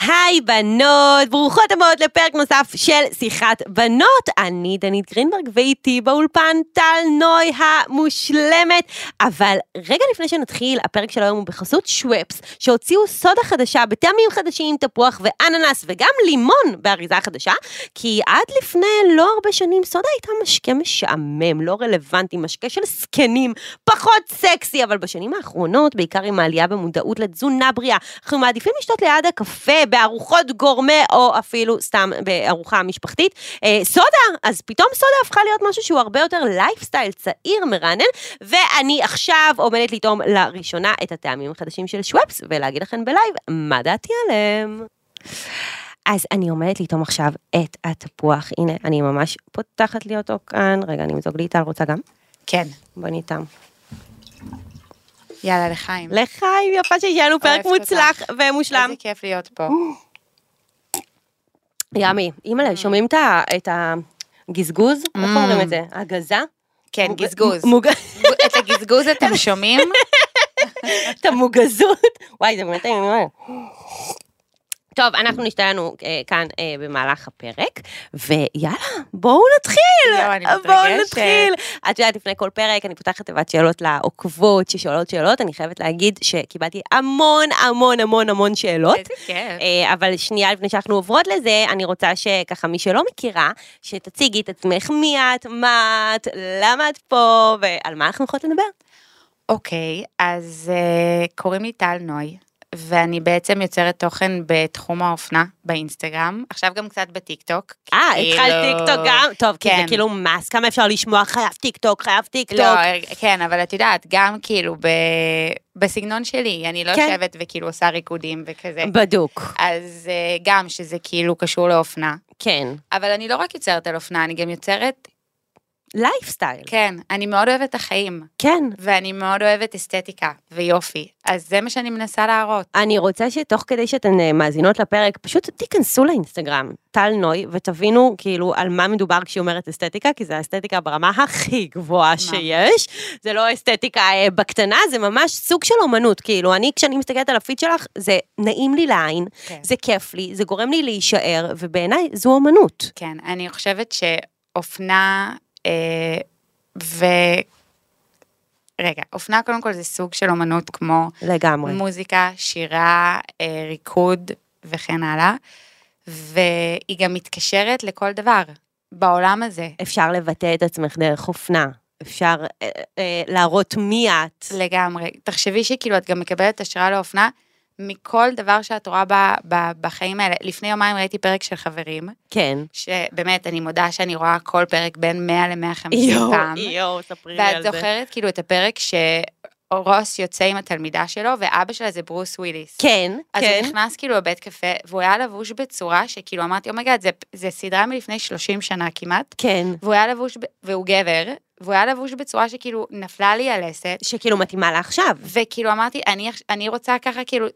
היי בנות, ברוכות הבאות לפרק נוסף של שיחת בנות. אני דנית גרינברג ואיתי באולפן טל נוי המושלמת. אבל רגע לפני שנתחיל, הפרק של היום הוא בחסות שוופס, שהוציאו סודה חדשה בטעמים חדשים, תפוח ואננס וגם לימון באריזה חדשה, כי עד לפני לא הרבה שנים סודה הייתה משקה משעמם, לא רלוונטי, משקה של זקנים, פחות סקסי, אבל בשנים האחרונות, בעיקר עם העלייה במודעות לתזונה בריאה, אנחנו מעדיפים לשתות ליד הקפה, בארוחות גורמה, או אפילו סתם בארוחה משפחתית. אה, סודה, אז פתאום סודה הפכה להיות משהו שהוא הרבה יותר לייפסטייל צעיר, מרענן, ואני עכשיו עומדת לטעום לראשונה את הטעמים החדשים של Schweppes, ולהגיד לכם ב live מה דעתי עליהם. אז אני עומדת לטעום עכשיו את התפוח, הנה, אני ממש פותחת לי אותו כאן, רגע, אני אמזוג לי איתה, רוצה גם? כן. בוא נטעם. יאללה, לחיים. לחיים, יפה שיש לנו פרק מוצלח ומושלם. איזה כיף להיות פה. ימי, אימא'לה, שומעים את הגזגוז? איך Mm. אומרים את זה? הגזה? כן, גזגוז. את הגזגוז אתם שומעים? את המוגזות. וואי, זה באמת. טוב, אנחנו נשתלנו אה, כאן אה, במהלך הפרק, ויאללה, בואו נתחיל. יואו, אני בואו. נתחיל. את יודעת, לפני כל פרק אני פותחת תיבת שאלות לעוקבות ששואלות שאלות, אני חייבת להגיד שקיבלתי המון המון המון המון שאלות. איזה כיף. אה, אבל שנייה לפני שאנחנו עוברות לזה, אני רוצה שככה מי שלא מכירה, שתציגי את עצמך מי את, מה את, למה את פה, ועל מה אנחנו יכולות לדבר. אוקיי, אז אה, קוראים לי טל נוי, ואני בעצם יוצרת תוכן בתחום האופנה באינסטגרם, עכשיו גם קצת בטיקטוק. אה, כאילו- התחלת טיקטוק גם? טוב, כי זה כן. כאילו מס, כמה אפשר לשמוע חייב טיקטוק, חייב טיקטוק. לא, כן, אבל את יודעת, גם כאילו ב... בסגנון שלי, אני לא כן. יושבת וכאילו עושה ריקודים וכזה. בדוק, אז אה, גם שזה כאילו קשור לאופנה. כן. אבל אני לא רק יוצרת על אופנה, אני גם יוצרת, לייפסטייל. כן, אני מאוד אוהבת את החיים, כן. ואני מאוד אוהבת אסתטיקה ויופי, אז זה מה שאני מנסה להראות. אני רוצה שתוך כדי שאתן אה, מאזינות לפרק, פשוט תיכנסו לאינסטגרם, טל נוי, ותבינו כאילו על מה מדובר כשהיא אומרת אסתטיקה, כי זה האסתטיקה ברמה הכי גבוהה שיש. זה לא אסתטיקה אה, בקטנה, זה ממש סוג של אומנות. כאילו, אני, כשאני מסתכלת על הפיד שלך, זה נעים לי לעין, כן. זה כיף לי, זה גורם לי להישאר, ובעיניי זו אומנות. כן, אני חושבת שאופנה, אה, ו... רגע, אופנה קודם כל זה סוג של אומנות כמו לגמרי. מוזיקה, שירה, אה, ריקוד וכן הלאה, והיא גם מתקשרת לכל דבר בעולם הזה. אפשר לבטא את עצמך דרך אופנה. אפשר אה, אה, להראות מי את. לגמרי. תחשבי שכאילו את גם מקבלת השראה לאופנה מכל דבר שאת רואה ב, ב, בחיים האלה. לפני יומיים ראיתי פרק של חברים, כן. שבאמת, אני מודה שאני רואה כל פרק בין 100 ל-150 יואו, פעם. יואו, ספרי לי על ואת זה. זוכרת כאילו את הפרק שרוס יוצא עם התלמידה שלו, ואבא שלה זה ברוס וויליס. כן, אז כן. הוא נכנס כאילו לבית קפה, והוא היה לבוש בצורה שכאילו אמרתי, oh my god, זה, זה סדרה מלפני 30 שנה כמעט, כן. והוא היה לבוש, והוא גבר, והוא היה לבוש בצורה שכאילו נפלה לי הלסת, שכאילו מתאימה לעכשיו. וכאילו אמרתי, אני, אני רוצה ככה כאילו,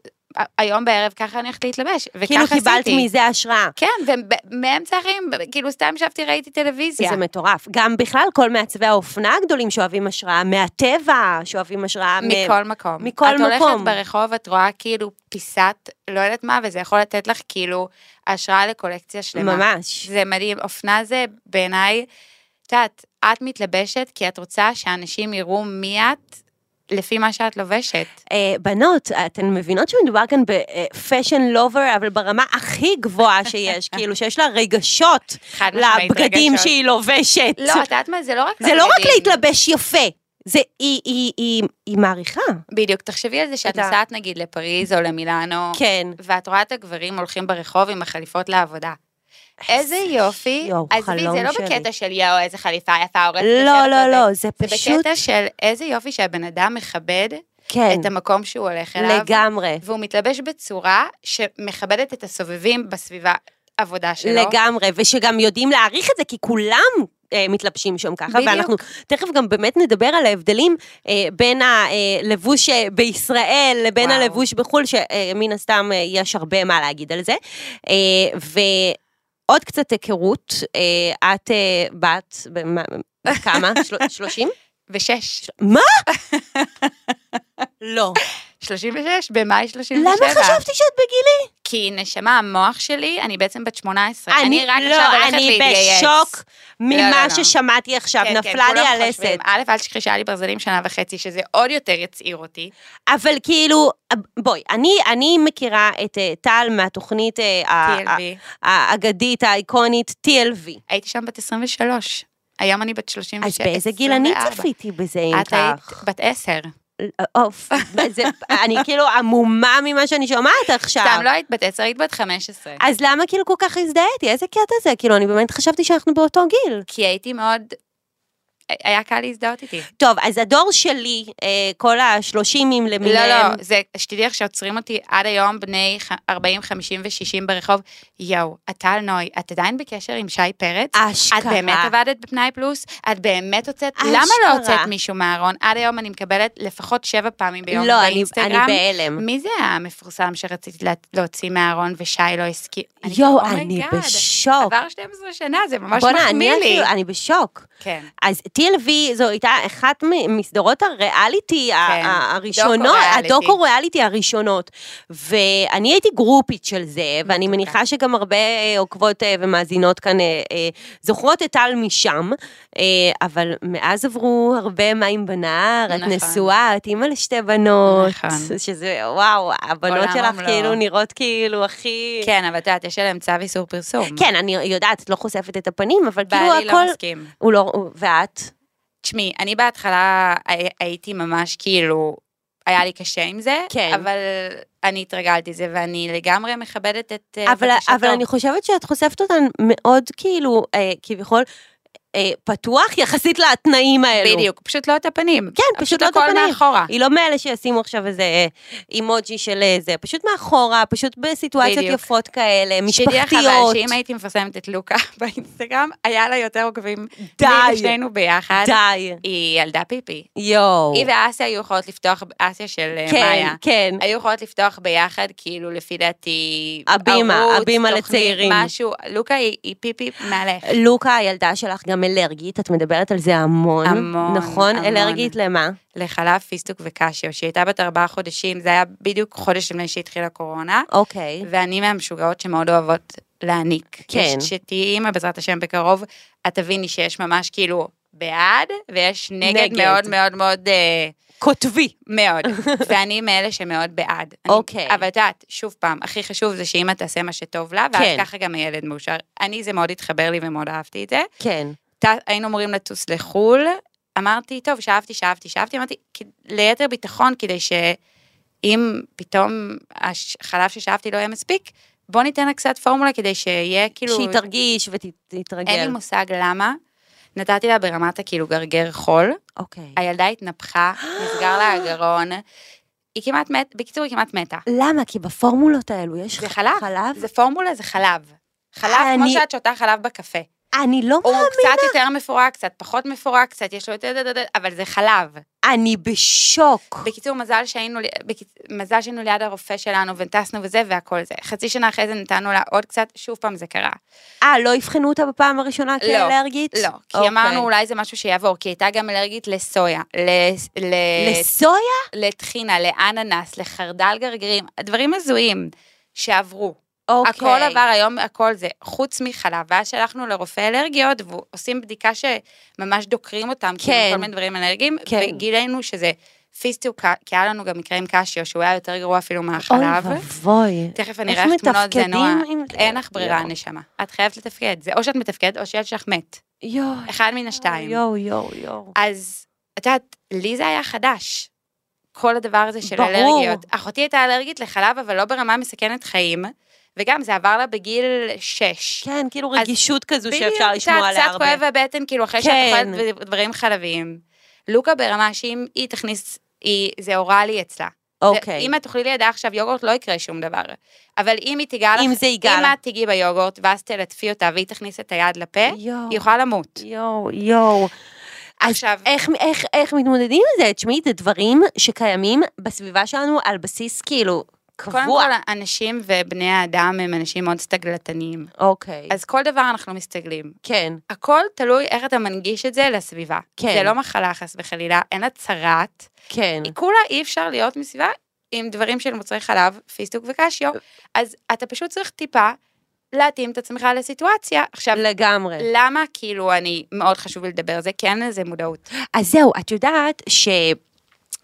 היום בערב ככה אני הולכת להתלבש, וככה כאילו עשיתי. קיבלת מזה השראה. כן, ומאמצע החיים, כאילו סתם ישבתי, ראיתי טלוויזיה. זה מטורף. גם בכלל כל מעצבי האופנה הגדולים שאוהבים השראה מהטבע, שאוהבים השראה מ... מכל מקום. מכל את מקום. הולכת ברחוב, את רואה כאילו פיסת, לא יודעת מה, וזה יכול לתת לך כאילו השראה לקולקציה שלמה. ממש. זה מדהים. אופנה זה בעיניי, את יודעת, את מתלבשת כי את רוצה שאנשים יראו מי את לפי מה שאת לובשת. אה, בנות, אתן מבינות שמדובר כאן בפשן לובר, אבל ברמה הכי גבוהה שיש, כאילו שיש לה רגשות לבגדים רגשות. שהיא לובשת. לא, את יודעת מה, זה לא רק זה לא רק. להתלבש יפה, זה, היא, היא, היא, היא מעריכה. בדיוק, תחשבי על זה שאת נוסעת נגיד לפריז או למילאנו, כן. ואת רואה את הגברים הולכים ברחוב עם החליפות לעבודה. איזה יופי. יואו, עזבי, חלום זה לא שלי. בקטע של יואו, איזה חליפה יפה, הורסת לא, לא, לא, זה זה פשוט, בקטע של איזה יופי שהבן אדם מכבד כן, את המקום שהוא הולך אליו. לגמרי. והוא מתלבש בצורה שמכבדת את הסובבים בסביבה עבודה שלו. לגמרי, ושגם יודעים להעריך את זה, כי כולם אה, מתלבשים שם ככה, בדיוק. ואנחנו תכף גם באמת נדבר על ההבדלים אה, בין הלבוש אה, בישראל לבין וואו. הלבוש בחו"ל, שמן הסתם אה, יש הרבה מה להגיד על זה. אה, עוד קצת היכרות, אה, את אה, בת, כמה? שלושים? ושש. מה? לא. 36, במאי 37. למה חשבתי שאת בגילי? כי נשמה, המוח שלי, אני בעצם בת 18. אני רק לא, עכשיו הולכת אני להתגייס. בשוק לא, ממה לא. ששמעתי עכשיו, כן, כן, נפלה לי כולם הלסת. א', אל תשכחי שהיה לי ברזלים שנה וחצי, שזה עוד יותר יצעיר אותי. אבל כאילו, בואי, אני, אני מכירה את אה, טל מהתוכנית אה, האגדית, האיקונית TLV. הייתי שם בת 23. היום אני בת 36. אז באיזה גיל אני 24. צפיתי בזה, אם את היית כך? בת 10. אוף, אני כאילו עמומה ממה שאני שומעת עכשיו. סתם לא היית בת 10, היית בת 15. אז למה כאילו כל כך הזדהיתי? איזה קטע זה? כאילו, אני באמת חשבתי שאנחנו באותו גיל. כי הייתי מאוד... היה קל להזדהות איתי. טוב, אז הדור שלי, אה, כל השלושימים לא, למיניהם, לא, זה, שתדעי איך שעוצרים אותי עד היום בני ח- 40, 50 ו-60 ברחוב, יואו, את טל נוי, את עדיין בקשר עם שי פרץ? אשכרה. את באמת עבדת בפנאי פלוס? את באמת הוצאת? אשכרה. למה לא הוצאת מישהו מהארון? עד היום אני מקבלת לפחות שבע פעמים ביום לא, אני, אני באינסטגרם. בהלם. מי זה המפורסם שרציתי לה- להוציא מהארון ושי לא הסכים? אני יואו, "Oh אני God, בשוק. עבר 12 שנה, זה ממש בוא'נה, מחמיא אני לי. אפילו, אני בשוק. כן. אז TLV זו הייתה אחת מסדרות הריאליטי כן, הראשונות, דוקו-ריאליטי. הדוקו-ריאליטי הראשונות. ואני הייתי גרופית של זה, ואני מניחה שגם הרבה אה, עוקבות אה, ומאזינות כאן אה, זוכרות את טל משם, אבל מאז עברו הרבה מים בנהר, את נכון. נשואה, את אימא לשתי בנות, נכון. שזה, וואו, הבנות שלך ומלואו. כאילו נראות כאילו הכי... כן, אבל את יודעת, יש עליהם צו איסור פרסום. כן, אני יודעת, את לא חושפת את הפנים, אבל כאילו בעלי הכל... לא מסכים. הוא לא... הוא- ואת? תשמעי, אני בהתחלה הי- הייתי ממש כאילו, היה לי קשה עם זה, כן. אבל אני התרגלתי לזה, ואני לגמרי מכבדת את אה, אבל, בקשתו. אבל אני חושבת שאת חושפת אותן מאוד כאילו, אה, כביכול, אה, פתוח יחסית לתנאים האלו. בדיוק, פשוט לא את הפנים. כן, פשוט לא את הכל הפנים. מאחורה. היא לא מאלה שישימו עכשיו איזה אה, אימוג'י של אה, זה, פשוט מאחורה, פשוט בסיטואציות בדיוק. יפות כאלה, שתדעי לך אבל משפחתיות. שאם הייתי מפרסמת את לוקה באינסטגרם, היה לה יותר עוקבים. די. לי ושנינו ביחד. די. היא ילדה פיפי. יואו. היא ואסיה היו יכולות לפתוח, אסיה של אה, כן, מאיה. כן. היו יכולות לפתוח ביחד, כאילו, לפי דעתי, הבימה, ערוץ, הבימה תוכנית, לצעירים. משהו, לוקה היא, היא פיפי מעלך. לוקה, הילדה שלך גם אלרגית, את מדברת על זה המון. המון, נכון? המון. אלרגית למה? לחלב, פיסטוק וקשיו, שהיא הייתה בת ארבעה חודשים, זה היה בדיוק חודש לפני שהתחילה קורונה, אוקיי. ואני מהמשוגעות שמאוד אוהבות להעניק. כן. שתהיי אימא בעזרת השם בקרוב, את תביני שיש ממש כאילו בעד, ויש נגד, נגד. מאוד מאוד מאוד... אה, קוטבי. מאוד, ואני מאלה שמאוד בעד. אוקיי. אבל את יודעת, שוב פעם, הכי חשוב זה שאמא תעשה מה שטוב לה, ואז כן. ככה גם הילד מאושר. אני, זה מאוד התחבר לי ומאוד אהבתי את זה. כן. היינו אמורים לטוס לחו"ל, אמרתי, טוב, שאבתי, שאבתי, שאבתי, אמרתי, ליתר ביטחון, כדי שאם פתאום החלב ששאבתי לא יהיה מספיק, בוא ניתן לה קצת פורמולה כדי שיהיה כאילו... שהיא תרגיש ותתרגל. אין לי מושג למה. נתתי לה ברמת הכאילו גרגר חול, אוקיי. הילדה התנפחה, נסגר לה הגרון, היא כמעט מת, בקיצור היא כמעט מתה. למה? כי בפורמולות האלו יש זה חלב, חלב? זה פורמולה, זה חלב. חלב אני- כמו שאת שותה חלב בקפה. אני לא הוא מאמינה. קצת יותר מפורק, קצת פחות מפורק, קצת יש לו יותר, אבל זה חלב. אני בשוק. בקיצור, מזל שהיינו, בקיצ- מזל שהיינו ליד הרופא שלנו וטסנו וזה והכל זה. חצי שנה אחרי זה נתנו לה עוד קצת, שוב פעם זה קרה. אה, לא אבחנו אותה בפעם הראשונה לא, כאלרגית? לא, כי אוקיי. אמרנו אולי זה משהו שיעבור, כי הייתה גם אלרגית לסויה, ל- ל- לסויה? לטחינה, לאננס, לחרדל גרגירים, דברים הזויים שעברו. אוקיי. הכל עבר היום, הכל זה, חוץ מחלב, ואז שלחנו לרופא אלרגיות, ועושים בדיקה שממש דוקרים אותם, כן. כאילו כל מיני דברים אלרגיים, כן. וגילינו שזה פיסטוק, כי היה לנו גם מקרה עם קשיו, שהוא היה יותר גרוע אפילו אוי מהחלב. ואבוי. תכף אני איך אראה לך תמונות, זה נורא. עם? אין לך ברירה, יואו. נשמה. את חייבת לתפקד. זה או שאת מתפקדת, או שילד שלך מת. יואו. אחד מן השתיים. יואו, יואו, יואו. אז, את יודעת, לי זה היה חדש. כל הדבר הזה של ברור. אלרגיות. אחותי הייתה אלרגית לחלב, אבל לא ברמה מסכנת חיים, וגם זה עבר לה בגיל שש. כן, כאילו רגישות כזו שאפשר לשמוע קצת- עליה קצת הרבה. כואב הבטן, כאילו, אחרי כן. שאת אוכלת דברים חלביים. לוקה ברמה שאם היא תכניס, היא, זה אוראלי אצלה. אוקיי. אם את תאכלי לידה עכשיו יוגורט, לא יקרה שום דבר. אבל אם היא תיגע לך, אם זה ייגע אם לה. את תיגעי ביוגורט, ואז תלטפי אותה, והיא תכניס את היד לפה, יואו. היא יכולה למות. יואו, יואו. עכשיו- איך, איך, איך מתמודדים עם זה? תשמעי, זה דברים שקיימים בסביבה שלנו על בסיס כאילו קבוע. קודם כל, אנשים ובני האדם הם אנשים מאוד סטגלטניים. אוקיי. אז כל דבר אנחנו מסתגלים. כן, הכל תלוי איך אתה מנגיש את זה לסביבה. כן. זה לא מחלה חס וחלילה, אין לה צרעת. כן. היא כולה אי אפשר להיות מסביבה עם דברים של מוצרי חלב, פיסטוק וקשיו, אז אתה פשוט צריך טיפה להתאים את עצמך לסיטואציה. עכשיו, לגמרי. למה כאילו אני, מאוד חשוב לי לדבר על זה, כי אין לזה מודעות. אז זהו, את יודעת ש...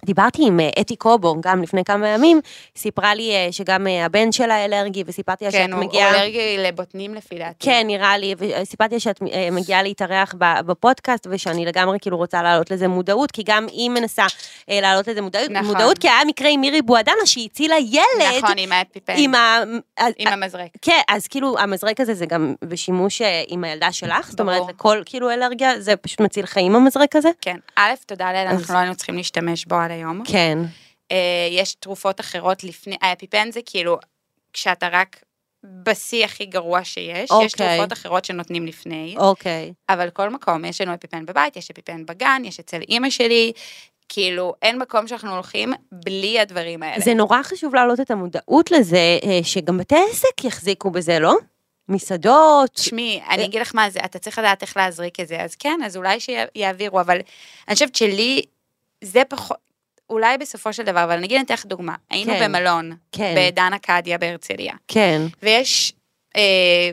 דיברתי עם אה, אתי קובו גם לפני כמה ימים, סיפרה לי אה, שגם אה, הבן שלה אלרגי, וסיפרתי לה שאת כן, הוא הוא מגיעה... אלרגי לבוטנים לפי דעתי. כן, נראה לי, וסיפרתי לה שאת מגיעה להתארח בפודקאסט, ושאני לגמרי כאילו רוצה להעלות לזה מודעות, כי גם היא מנסה להעלות לזה מודעות, נכון. מודעות, כי היה מקרה עם מירי בועדנה, שהיא הצילה ילד, נכון, עם האפיפן, עם ה... עם המזרק. כן, אז כאילו המזרק הזה זה גם בשימוש עם הילדה שלך, זאת אומרת, ברור. לכל כאילו אלרגיה, זה פשוט מציל חיים המזרק הזה? כן, א', תודה לאל, אנחנו לא היינו צריכים להשתמש בו עד היום. כן. אה, יש תרופות אחרות לפני, האפיפן זה כאילו, כשאתה רק בשיא הכי גרוע שיש, יש אוקיי. תרופות אחרות שנותנים לפני, אוקיי. אבל כל מקום, יש לנו אפיפן בבית, יש אפיפן בגן, יש אצל אימא שלי, כאילו, אין מקום שאנחנו הולכים בלי הדברים האלה. זה נורא חשוב להעלות את המודעות לזה, אה, שגם בתי עסק יחזיקו בזה, לא? מסעדות. תשמעי, אה, אני אגיד לך מה זה, אתה צריך לדעת איך להזריק את זה, אז כן, אז אולי שיעבירו, אבל אני חושבת שלי, זה פחות, אולי בסופו של דבר, אבל נגיד אני אתן לך דוגמה, היינו כן. במלון, כן. בדן אקדיה בהרצליה, כן. ויש אה,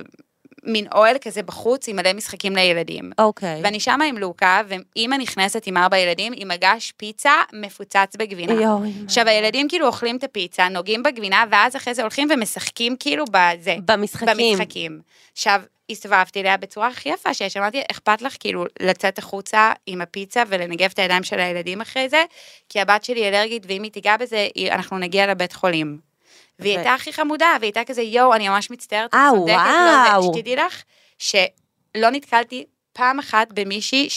מין אוהל כזה בחוץ עם מלא משחקים לילדים. אוקיי. ואני שמה עם לוקה, ואימא נכנסת עם ארבע ילדים, עם מגש פיצה מפוצץ בגבינה. יואו, עכשיו, הילדים כאילו אוכלים את הפיצה, נוגעים בגבינה, ואז אחרי זה הולכים ומשחקים כאילו בזה. במשחקים. במשחקים. עכשיו, הסתובבתי אליה בצורה הכי יפה שיש, אמרתי, אכפת לך כאילו לצאת החוצה עם הפיצה ולנגב את הידיים של הילדים אחרי זה, כי הבת שלי אלרגית, ואם היא תיגע בזה, אנחנו נגיע לבית חולים. והיא ו- הייתה הכי חמודה, והיא הייתה כזה, יואו, אני ממש מצטערת, את אה, צודקת, לא זה." וואו. שתדעי לך, שלא נתקלתי פעם אחת במישהי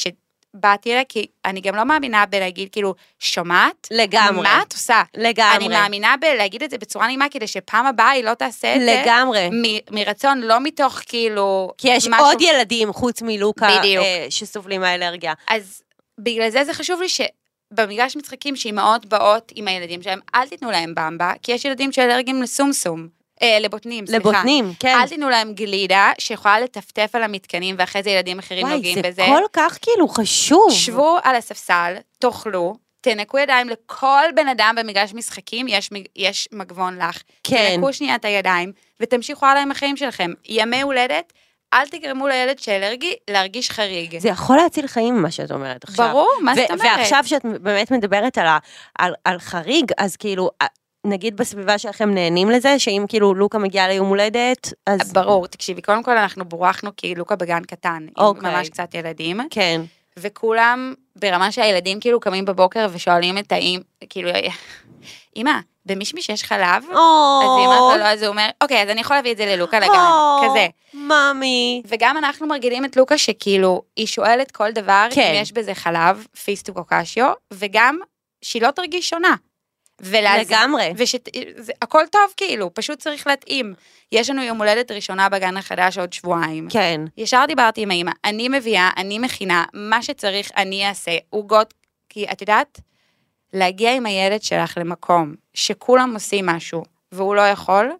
שבאתי אליה, כי אני גם לא מאמינה בלהגיד, כאילו, שומעת? לגמרי. מה את עושה? לגמרי. אני מאמינה בלהגיד את זה בצורה נעימה, כדי שפעם הבאה היא לא תעשה את זה. לגמרי. מרצון, לא מתוך כאילו... כי יש משהו- עוד ילדים חוץ מלוקה בדיוק. אה, שסובלים מאלרגיה. אז בגלל זה זה חשוב לי שבמגרש משחקים שאימהות באות עם הילדים שלהם, אל תיתנו להם במבה, כי יש ילדים שאלרגיים לסומסום, אה, לבוטנים, סליחה. לבוטנים, כן. אל תיתנו להם גלידה שיכולה לטפטף על המתקנים, ואחרי זה ילדים אחרים וואי, נוגעים זה בזה. כל כך כאילו חשוב. שבו על הספסל, תאכלו. תנקו ידיים לכל בן אדם במגרש משחקים, יש, יש מגבון לך. כן. תנקו שנייה את הידיים, ותמשיכו הלאה עם החיים שלכם. ימי הולדת, אל תגרמו לילד שאלרגי להרגיש חריג. זה יכול להציל חיים, מה שאת אומרת עכשיו. ברור, מה זאת אומרת? ועכשיו שאת באמת מדברת על, ה- על, על חריג, אז כאילו, נגיד בסביבה שלכם נהנים לזה, שאם כאילו לוקה מגיעה ליום הולדת, אז... ברור, תקשיבי, קודם כל אנחנו בורחנו כי לוקה בגן קטן, עם אוקיי. ממש קצת ילדים, כן. וכולם ברמה שהילדים כאילו קמים בבוקר ושואלים את האם, כאילו, אמא, במישמיש יש חלב? אז היא אומרת לו לא, אז הוא אומר, אוקיי, אז אני יכול להביא את זה ללוקה לגן, כזה. ממי. וגם אנחנו מרגילים את לוקה שכאילו, היא שואלת כל דבר, כן. אם יש בזה חלב, פיסטוק או קשיו, וגם שהיא לא תרגיש שונה. ולאז... לגמרי. והכל טוב כאילו, פשוט צריך להתאים. יש לנו יום הולדת ראשונה בגן החדש עוד שבועיים. כן. ישר דיברתי עם האמא, אני מביאה, אני מכינה, מה שצריך אני אעשה, עוגות, כי את יודעת, להגיע עם הילד שלך למקום שכולם עושים משהו והוא לא יכול,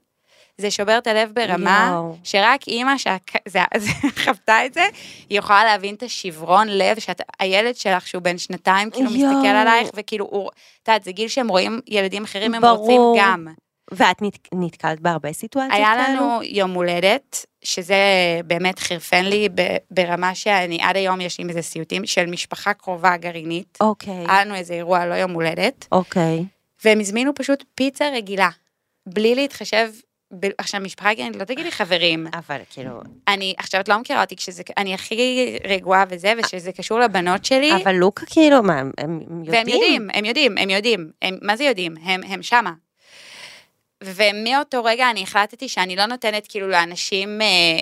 זה שובר את הלב ברמה יואו. שרק אימא שחוותה את זה, היא יכולה להבין את השברון לב שהילד שלך שהוא בן שנתיים כאילו יואו. מסתכל עלייך וכאילו הוא, את יודעת, זה גיל שהם רואים ילדים אחרים, הם ברור. רוצים גם. ואת נת- נתקלת בהרבה סיטואציות היה כאלו? לנו יום הולדת, שזה באמת חירפן לי ברמה שאני עד היום יש לי איזה סיוטים של משפחה קרובה גרעינית. אוקיי. היה לנו איזה אירוע, לא יום הולדת, אוקיי. והם הזמינו פשוט פיצה רגילה, בלי להתחשב, ב... עכשיו משפחה גרעינית, לא תגידי חברים, אבל כאילו... אני, עכשיו את לא מכירה אותי, כשזה, אני הכי רגועה וזה, ושזה קשור לבנות שלי, אבל לוקה כאילו, מה, הם הם יודעים? והם יודעים, הם יודעים, הם יודעים, הם, מה זה יודעים? הם, הם שמה. ומאותו רגע אני החלטתי שאני לא נותנת כאילו לאנשים אה,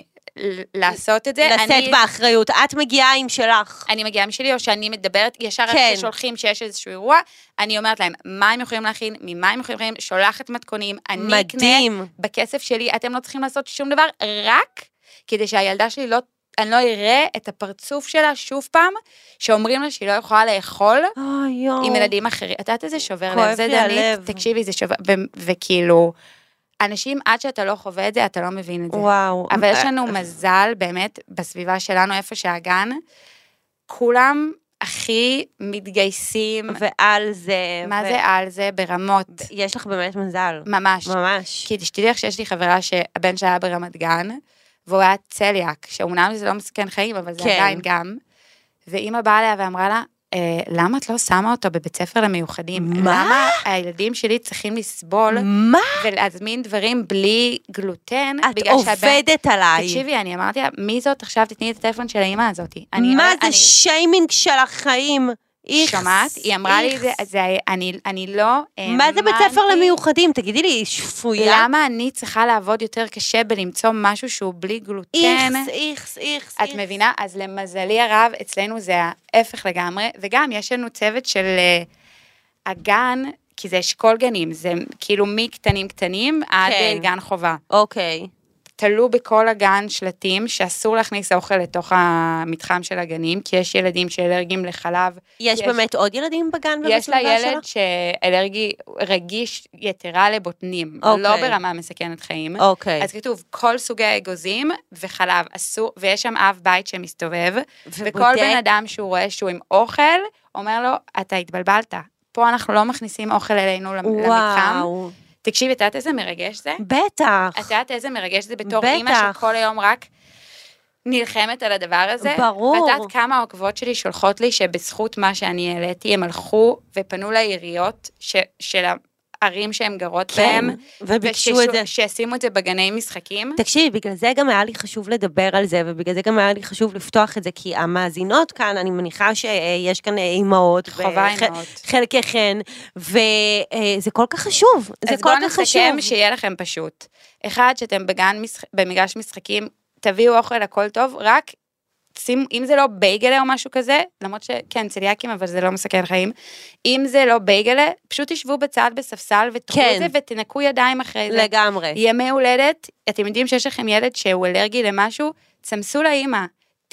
לעשות את זה. לשאת אני, באחריות. את מגיעה עם שלך. אני מגיעה משלי, או שאני מדברת, ישר כן. אחרי ששולחים שיש איזשהו אירוע, אני אומרת להם, מה הם יכולים להכין, ממה הם יכולים להכין, שולחת מתכונים, אני אקנה. בכסף שלי, אתם לא צריכים לעשות שום דבר, רק כדי שהילדה שלי לא אני לא אראה את הפרצוף שלה שוב פעם, שאומרים לה שהיא לא יכולה לאכול יואו. עם ילדים אחרים. את יודעת איזה שובר לב, זה דנית. תקשיבי, זה שובר, ו- וכאילו, אנשים, עד שאתה לא חווה את זה, אתה לא מבין את זה. וואו. אבל יש לנו מזל, באמת, בסביבה שלנו, איפה שהגן, כולם הכי מתגייסים, ועל זה. מה ו- זה על זה ברמות, יש לך באמת מזל. ממש. ממש. כי תשתדלי לך שיש לי חברה שהבן שלה היה ברמת גן, והוא היה צליאק, שאומנם זה לא מסכן חיים, אבל זה כן. עדיין גם. ואימא באה אליה ואמרה לה, אה, למה את לא שמה אותו בבית ספר למיוחדים? מה? למה הילדים שלי צריכים לסבול מה? ולהזמין דברים בלי גלוטן? את בגלל שהבן- עובדת עליי. תקשיבי, אני אמרתי לה, מי זאת עכשיו? תתני את הטלפון של האימא הזאתי. אני- מה אני- זה שיימינג של החיים? איכס, שומעת? היא אמרה לי, זה, איכס. זה, אני, אני לא מה זה בית ספר. למיוחדים? תגידי לי, היא שפויה? למה אני צריכה לעבוד יותר קשה בלמצוא משהו שהוא בלי גלוטן? איכס, איכס, איכס. את איכס. מבינה? אז למזלי הרב, אצלנו זה ההפך לגמרי, וגם יש לנו צוות של אה, הגן, כי זה אשכול גנים, זה כאילו מקטנים קטנים עד כן. אה, גן חובה. אוקיי. תלו בכל הגן שלטים שאסור להכניס אוכל לתוך המתחם של הגנים, כי יש ילדים שאלרגיים לחלב. יש באמת עוד ילדים בגן יש לה ילד שאלרגי רגיש יתרה לבוטנים, אוקיי. לא ברמה מסכנת חיים. אוקיי. אז כתוב כל סוגי האגוזים וחלב אסור, ויש שם אב בית שמסתובב, וכל ובודק? בן אדם שהוא רואה שהוא עם אוכל, אומר לו, אתה התבלבלת. פה אנחנו לא מכניסים אוכל אלינו למ- למתחם. תקשיבי, את יודעת איזה מרגש זה? בטח. את יודעת איזה מרגש זה בתור בטח. אימא שכל היום רק נלחמת על הדבר הזה? ברור. ואת יודעת כמה העוקבות שלי שולחות לי שבזכות מה שאני העליתי, הם הלכו ופנו לעיריות ש- של הערים שהן גרות כן, בהן, וביקשו את זה. שישימו את זה בגני משחקים. תקשיבי, בגלל זה גם היה לי חשוב לדבר על זה, ובגלל זה גם היה לי חשוב לפתוח את זה, כי המאזינות כאן, אני מניחה שיש כאן אה, אימהות. חובה וח- אימהות. חלקכן, וזה כל כך חשוב. זה אז כל בואו כך חשוב. נסכם שיהיה לכם פשוט. אחד, שאתם בגן. במגרש משחקים, תביאו אוכל, הכל טוב, רק שים, אם זה לא בייגלה או משהו כזה, למרות שכן, צליאקים, אבל זה לא מסכן חיים, אם זה לא בייגלה, פשוט תשבו בצד בספסל ותאכלו כן. את זה ותנקו ידיים אחרי זה. לגמרי. ימי הולדת, אתם יודעים שיש לכם ילד שהוא אלרגי למשהו, תסמסו לאימא,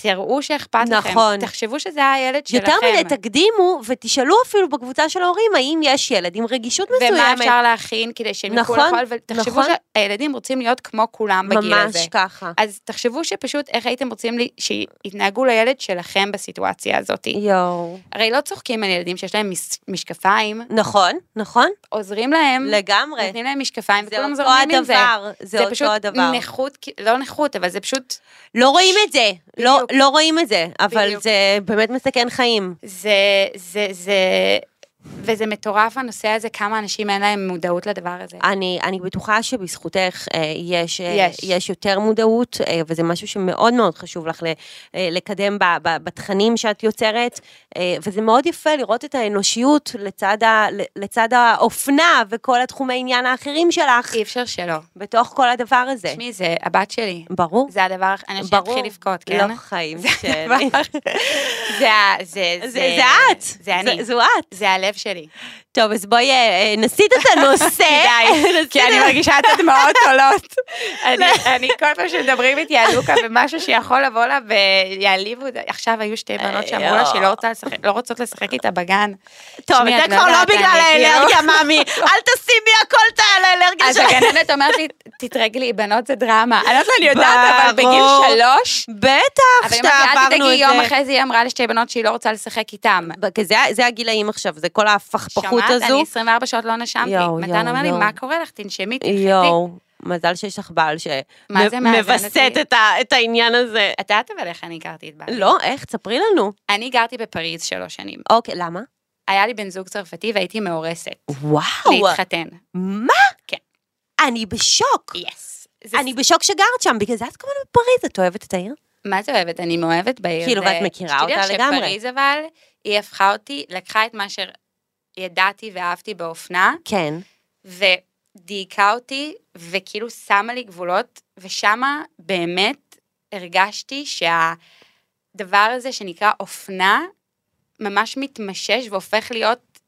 תראו שאכפת לכם. נכון. תחשבו שזה הילד שלכם. יותר מזה, תקדימו ותשאלו אפילו בקבוצה של ההורים, האם יש ילד עם רגישות מסוימת. ומה אפשר להכין כדי שהם נכון, לאכול, ותחשבו נכון. שהילדים רוצים להיות כמו כולם בגיל הזה. ממש ככה. אז תחשבו שפשוט איך הייתם רוצים לי, שיתנהגו לילד שלכם בסיטואציה הזאת. יואו. הרי לא צוחקים על ילדים שיש להם מש, משקפיים, נכון, נכון, עוזרים להם, לגמרי. נותנים להם משקפיים, זה וכולם אותו זורמים עם זה. הדבר, זה אותו פשוט הדבר. נכות, לא נכות, אבל זה פשוט, לא רואים את זה, לא. לא רואים את זה, אבל בדיוק. זה באמת מסכן חיים. זה, זה, זה, וזה מטורף הנושא הזה, כמה אנשים אין להם מודעות לדבר הזה. אני, אני בטוחה שבזכותך אה, יש, אה, יש. יש יותר מודעות, אה, וזה משהו שמאוד מאוד חשוב לך ל, אה, לקדם ב, ב, בתכנים שאת יוצרת, אה, וזה מאוד יפה לראות את האנושיות לצד, ה, לצד האופנה וכל התחומי עניין האחרים שלך, אי אפשר שלא. בתוך כל הדבר הזה. תשמעי, זה הבת שלי. ברור. זה הדבר, אני. אתחיל לבכות, כן? לא חיים זה שלי. זה ה- זה, זה, זה את. זה אני. זו את. זה הלב שלי. טוב, אז בואי אה, נסיט את הנושא. כדאי, כי אני מרגישה את הדמעות עולות. אני- אני כל פעם שמדברים איתי על לוקה ומשהו שיכול לבוא לה ויעליבו, עכשיו היו שתי בנות שאמרו לה שהיא לא לא רוצות לשחק איתה בגן. טוב, זה לא כבר לא בגלל כאילו- האלרגיה, מאמי. אל תשימי הכל את האלרגיה אז שלך. הגננת אומרת לי, תתרגלי, בנות זה דרמה. אני לא יודעת, אני יודעת, אבל בגיל. שלוש, בטח, אבל היא שאתה אומרת לי, אל עברנו תדאגי, את יום זה. אחרי זה היא אמרה לשתי בנות שהיא לא רוצה לשחק איתם. זה הגילאים עכשיו, זה כל ההפכפכות שמעת? הזו. אני 24 שעות לא נשמתי. יואו, מתן יואו, אומר לי. מה קורה לך? תנשמי, תנחתי. יואו, מזל שיש לך בעל שמווסת? את ה- את העניין הזה. את יודעת אבל איך אני הכרתי את בעלי? לא, איך? תספרי לנו. אני גרתי בפריז שלוש שנים. אוקיי, למה? היה לי בן זוג צרפתי והייתי מאורסת. וואו, להתחתן. מה? כן. אני בשוק. יס. אני בשוק שגרת שם, בגלל זה את כל הזמן בפריז, את אוהבת את העיר? מה זה אוהבת? אני מאוהבת בעיר. כאילו, ואת מכירה שתדעי לך אותה לגמרי. שפריז אבל, היא הפכה אותי, לקחה את מה שידעתי ואהבתי באופנה, כן. ודייקה אותי, וכאילו שמה לי גבולות, ושמה באמת הרגשתי שהדבר הזה שנקרא אופנה, ממש מתממש והופך להיות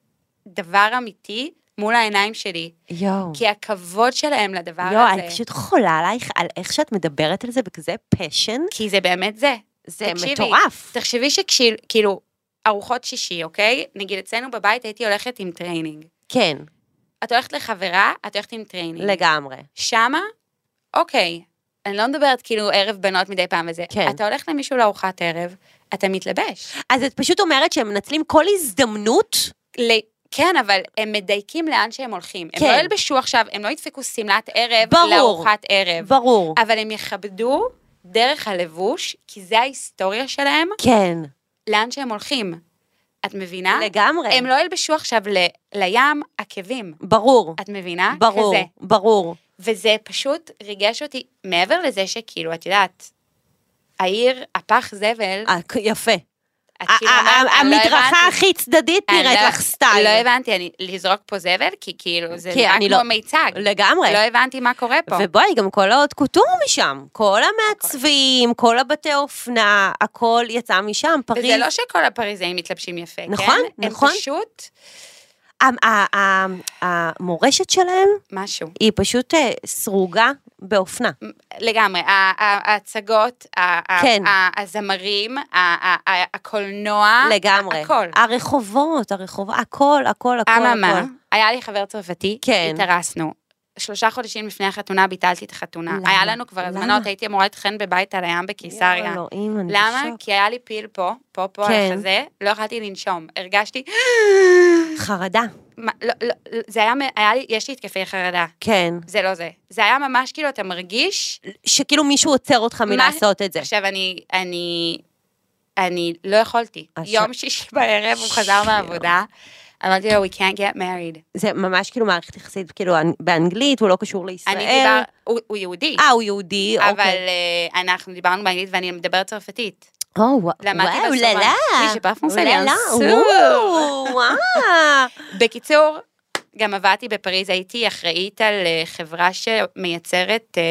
דבר אמיתי מול העיניים שלי. יואו. כי הכבוד שלהם לדבר יואו, הזה, אני פשוט חולה עלייך, על איך שאת מדברת על זה בכזה passion. כי זה באמת זה. זה תקשיבי, מטורף. תחשבי שכאילו, ארוחות שישי, אוקיי? נגיד אצלנו בבית הייתי הולכת עם טריינינג. כן, את הולכת לחברה, את הולכת עם טריינינג. לגמרי. שמה, אוקיי, אני לא מדברת כאילו ערב בנות מדי פעם וזה. כן. אתה הולך למישהו לארוחת ערב, אתה מתלבש. אז את פשוט אומרת שהם מנצלים כל הזדמנות? ל... כן, אבל הם מדייקים לאן שהם הולכים. הם כן. לא ילבשו עכשיו, הם לא ידפקו שמלת ערב ברור. לארוחת ערב. ברור. אבל הם יכבדו דרך הלבוש, כי זה ההיסטוריה שלהם, כן, לאן שהם הולכים. את מבינה? לגמרי. הם לא ילבשו עכשיו ל... לים עקבים. ברור, את מבינה? ברור, כזה. ברור. וזה פשוט ריגש אותי, מעבר לזה שכאילו, את יודעת, העיר, הפח זבל, אה, יפה. המדרכה הבנתי. הכי צדדית נראית לא- לך סטייל. לא הבנתי, אני לזרוק פה זבל? כי כאילו, זה נראה אני כמו לא- מיצג. לגמרי. לא הבנתי מה קורה פה. ובואי, גם כל העוד קוטור משם. כל המעצבים, כל הבתי אופנה, הכל יצא משם. פריז. וזה לא שכל הפריזאים מתלבשים יפה, נכון, כן? נכון. הם פשוט המורשת שלהם משהו. היא פשוט אה, סרוגה באופנה. לגמרי, ההצגות, כן. הזמרים, הקולנוע, לגמרי. הכל. הרחובות, הרחובות, הכל, הכל, הכל, אממה. היה לי חבר צרפתי, כן. התארסנו. שלושה חודשים לפני החתונה ביטלתי את החתונה. למה? היה לנו כבר? הזמנות, הייתי אמורה להתחתן בבית על הים בקיסריה. אלוהים, אני למה? בשוק. כי היה לי פיל פה, פה, פה כן. על החזה, לא יכולתי לנשום. הרגשתי, חרדה, מה, לא, לא, זה היה, היה לי, יש לי התקפי חרדה. כן. זה לא זה. זה היה ממש כאילו, אתה מרגיש... שכאילו מישהו עוצר אותך מלעשות את זה. עכשיו, אני, אני, אני לא יכולתי. יום שישי בערב הוא חזר מהעבודה, אמרתי לו, we can't get married. זה ממש כאילו מערכת יחסית, כאילו, אנ- באנגלית, הוא לא קשור לישראל. אני דיבר, הוא, הוא יהודי, אה, הוא יהודי, אבל אוקיי. אה, אנחנו דיברנו באנגלית ואני מדברת צרפתית. או, וואו, למדתי וואו. ללה. בקיצור, גם עבדתי בפריז, הייתי אחראית על אה, חברה שמייצרת אה,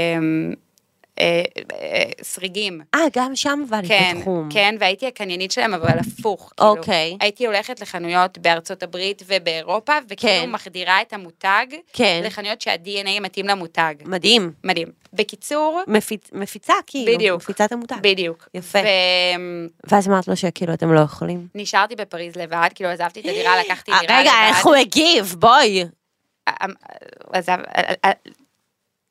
סריגים. אה, גם שם עבדת כן, בתחום. כן, והייתי הקניינית שלהם, אבל הפוך. כאילו. אוקיי. הייתי הולכת לחנויות בארצות הברית ובאירופה, וכאילו כן. מחדירה את המותג כן. לחנויות שה-DNA מתאים למותג. מדהים. מדהים. בקיצור, מפיצ- מפיצה, כאילו. בדיוק. מפיצת המותג. בדיוק. יפה. ונשארתי ואז אמרת לו שכאילו אתם לא יכולים. בפריז לבד, כאילו עזבתי את הדירה, לקחתי אה, דירה לבד. רגע, איך הוא הגיב? בואי. אה, אה, עזב, אה, אה,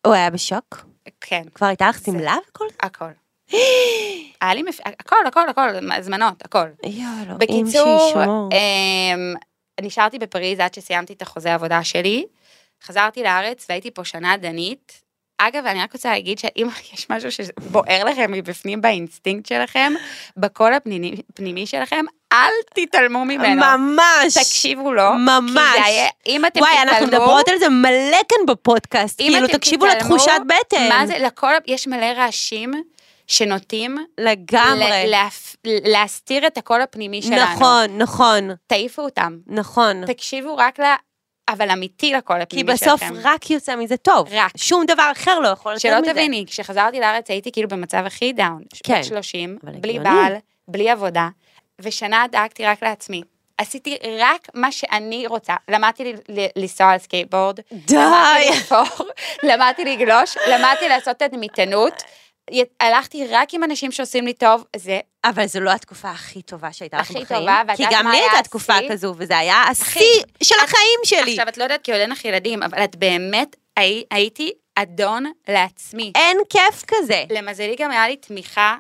הוא היה בשוק? כן, כבר הייתה לך שמלה וכל זה? הכל. היה לי, מפ- הכל, הכל, הכל, הזמנות, הכל. אלוהים בקיצור, שישמור. אמ, נשארתי בפריז עד שסיימתי את החוזה העבודה שלי. חזרתי לארץ והייתי פה שנה דנית. אגב, אני רק רוצה להגיד שאם יש משהו שבוער לכם מבפנים באינסטינקט שלכם, בקול הפנימי, פנימי שלכם, אל תתעלמו ממנו. ממש. תקשיבו לו. ממש. כי זה היה, אם אתם וואי, תתעלמו... אנחנו מדברות על זה מלא כאן בפודקאסט. אם כאילו, אתם תקשיבו תתעלמו, לתחושת בטן. מה זה, לכל, יש מלא רעשים שנוטים לגמרי. ל- להפ- להסתיר את הקול הפנימי שלנו. נכון, נכון, תעיפו אותם. נכון. תקשיבו רק. אבל אמיתי לקול כי הפנימי בסוף שלכם. רק יוצא מזה טוב. רק. שום דבר אחר לא יכול לצאת שלא מזה. תביני, כשחזרתי לארץ הייתי כאילו במצב הכי down. כן. בת 30, אבל בלי הגיוני. בעל, בלי עבודה, ושנה דאגתי רק לעצמי. עשיתי רק מה שאני רוצה. למדתי לנסוע על סקייטבורד. די. למדתי לגלוש, למדתי לעשות תדמיתנות. הלכתי רק עם אנשים שעושים לי טוב, זה אבל זו לא התקופה הכי טובה שהייתה לך הכי בחיים. טובה, ואת כי יודעת גם מה לי היה הייתה תקופה השיא? כזו, וזה היה השיא של את- החיים שלי. עכשיו, את לא יודעת כי עוד אין לך ילדים, אבל את באמת הי- הייתי אדון לעצמי. אין כיף כזה. למזלי גם היה לי תמיכה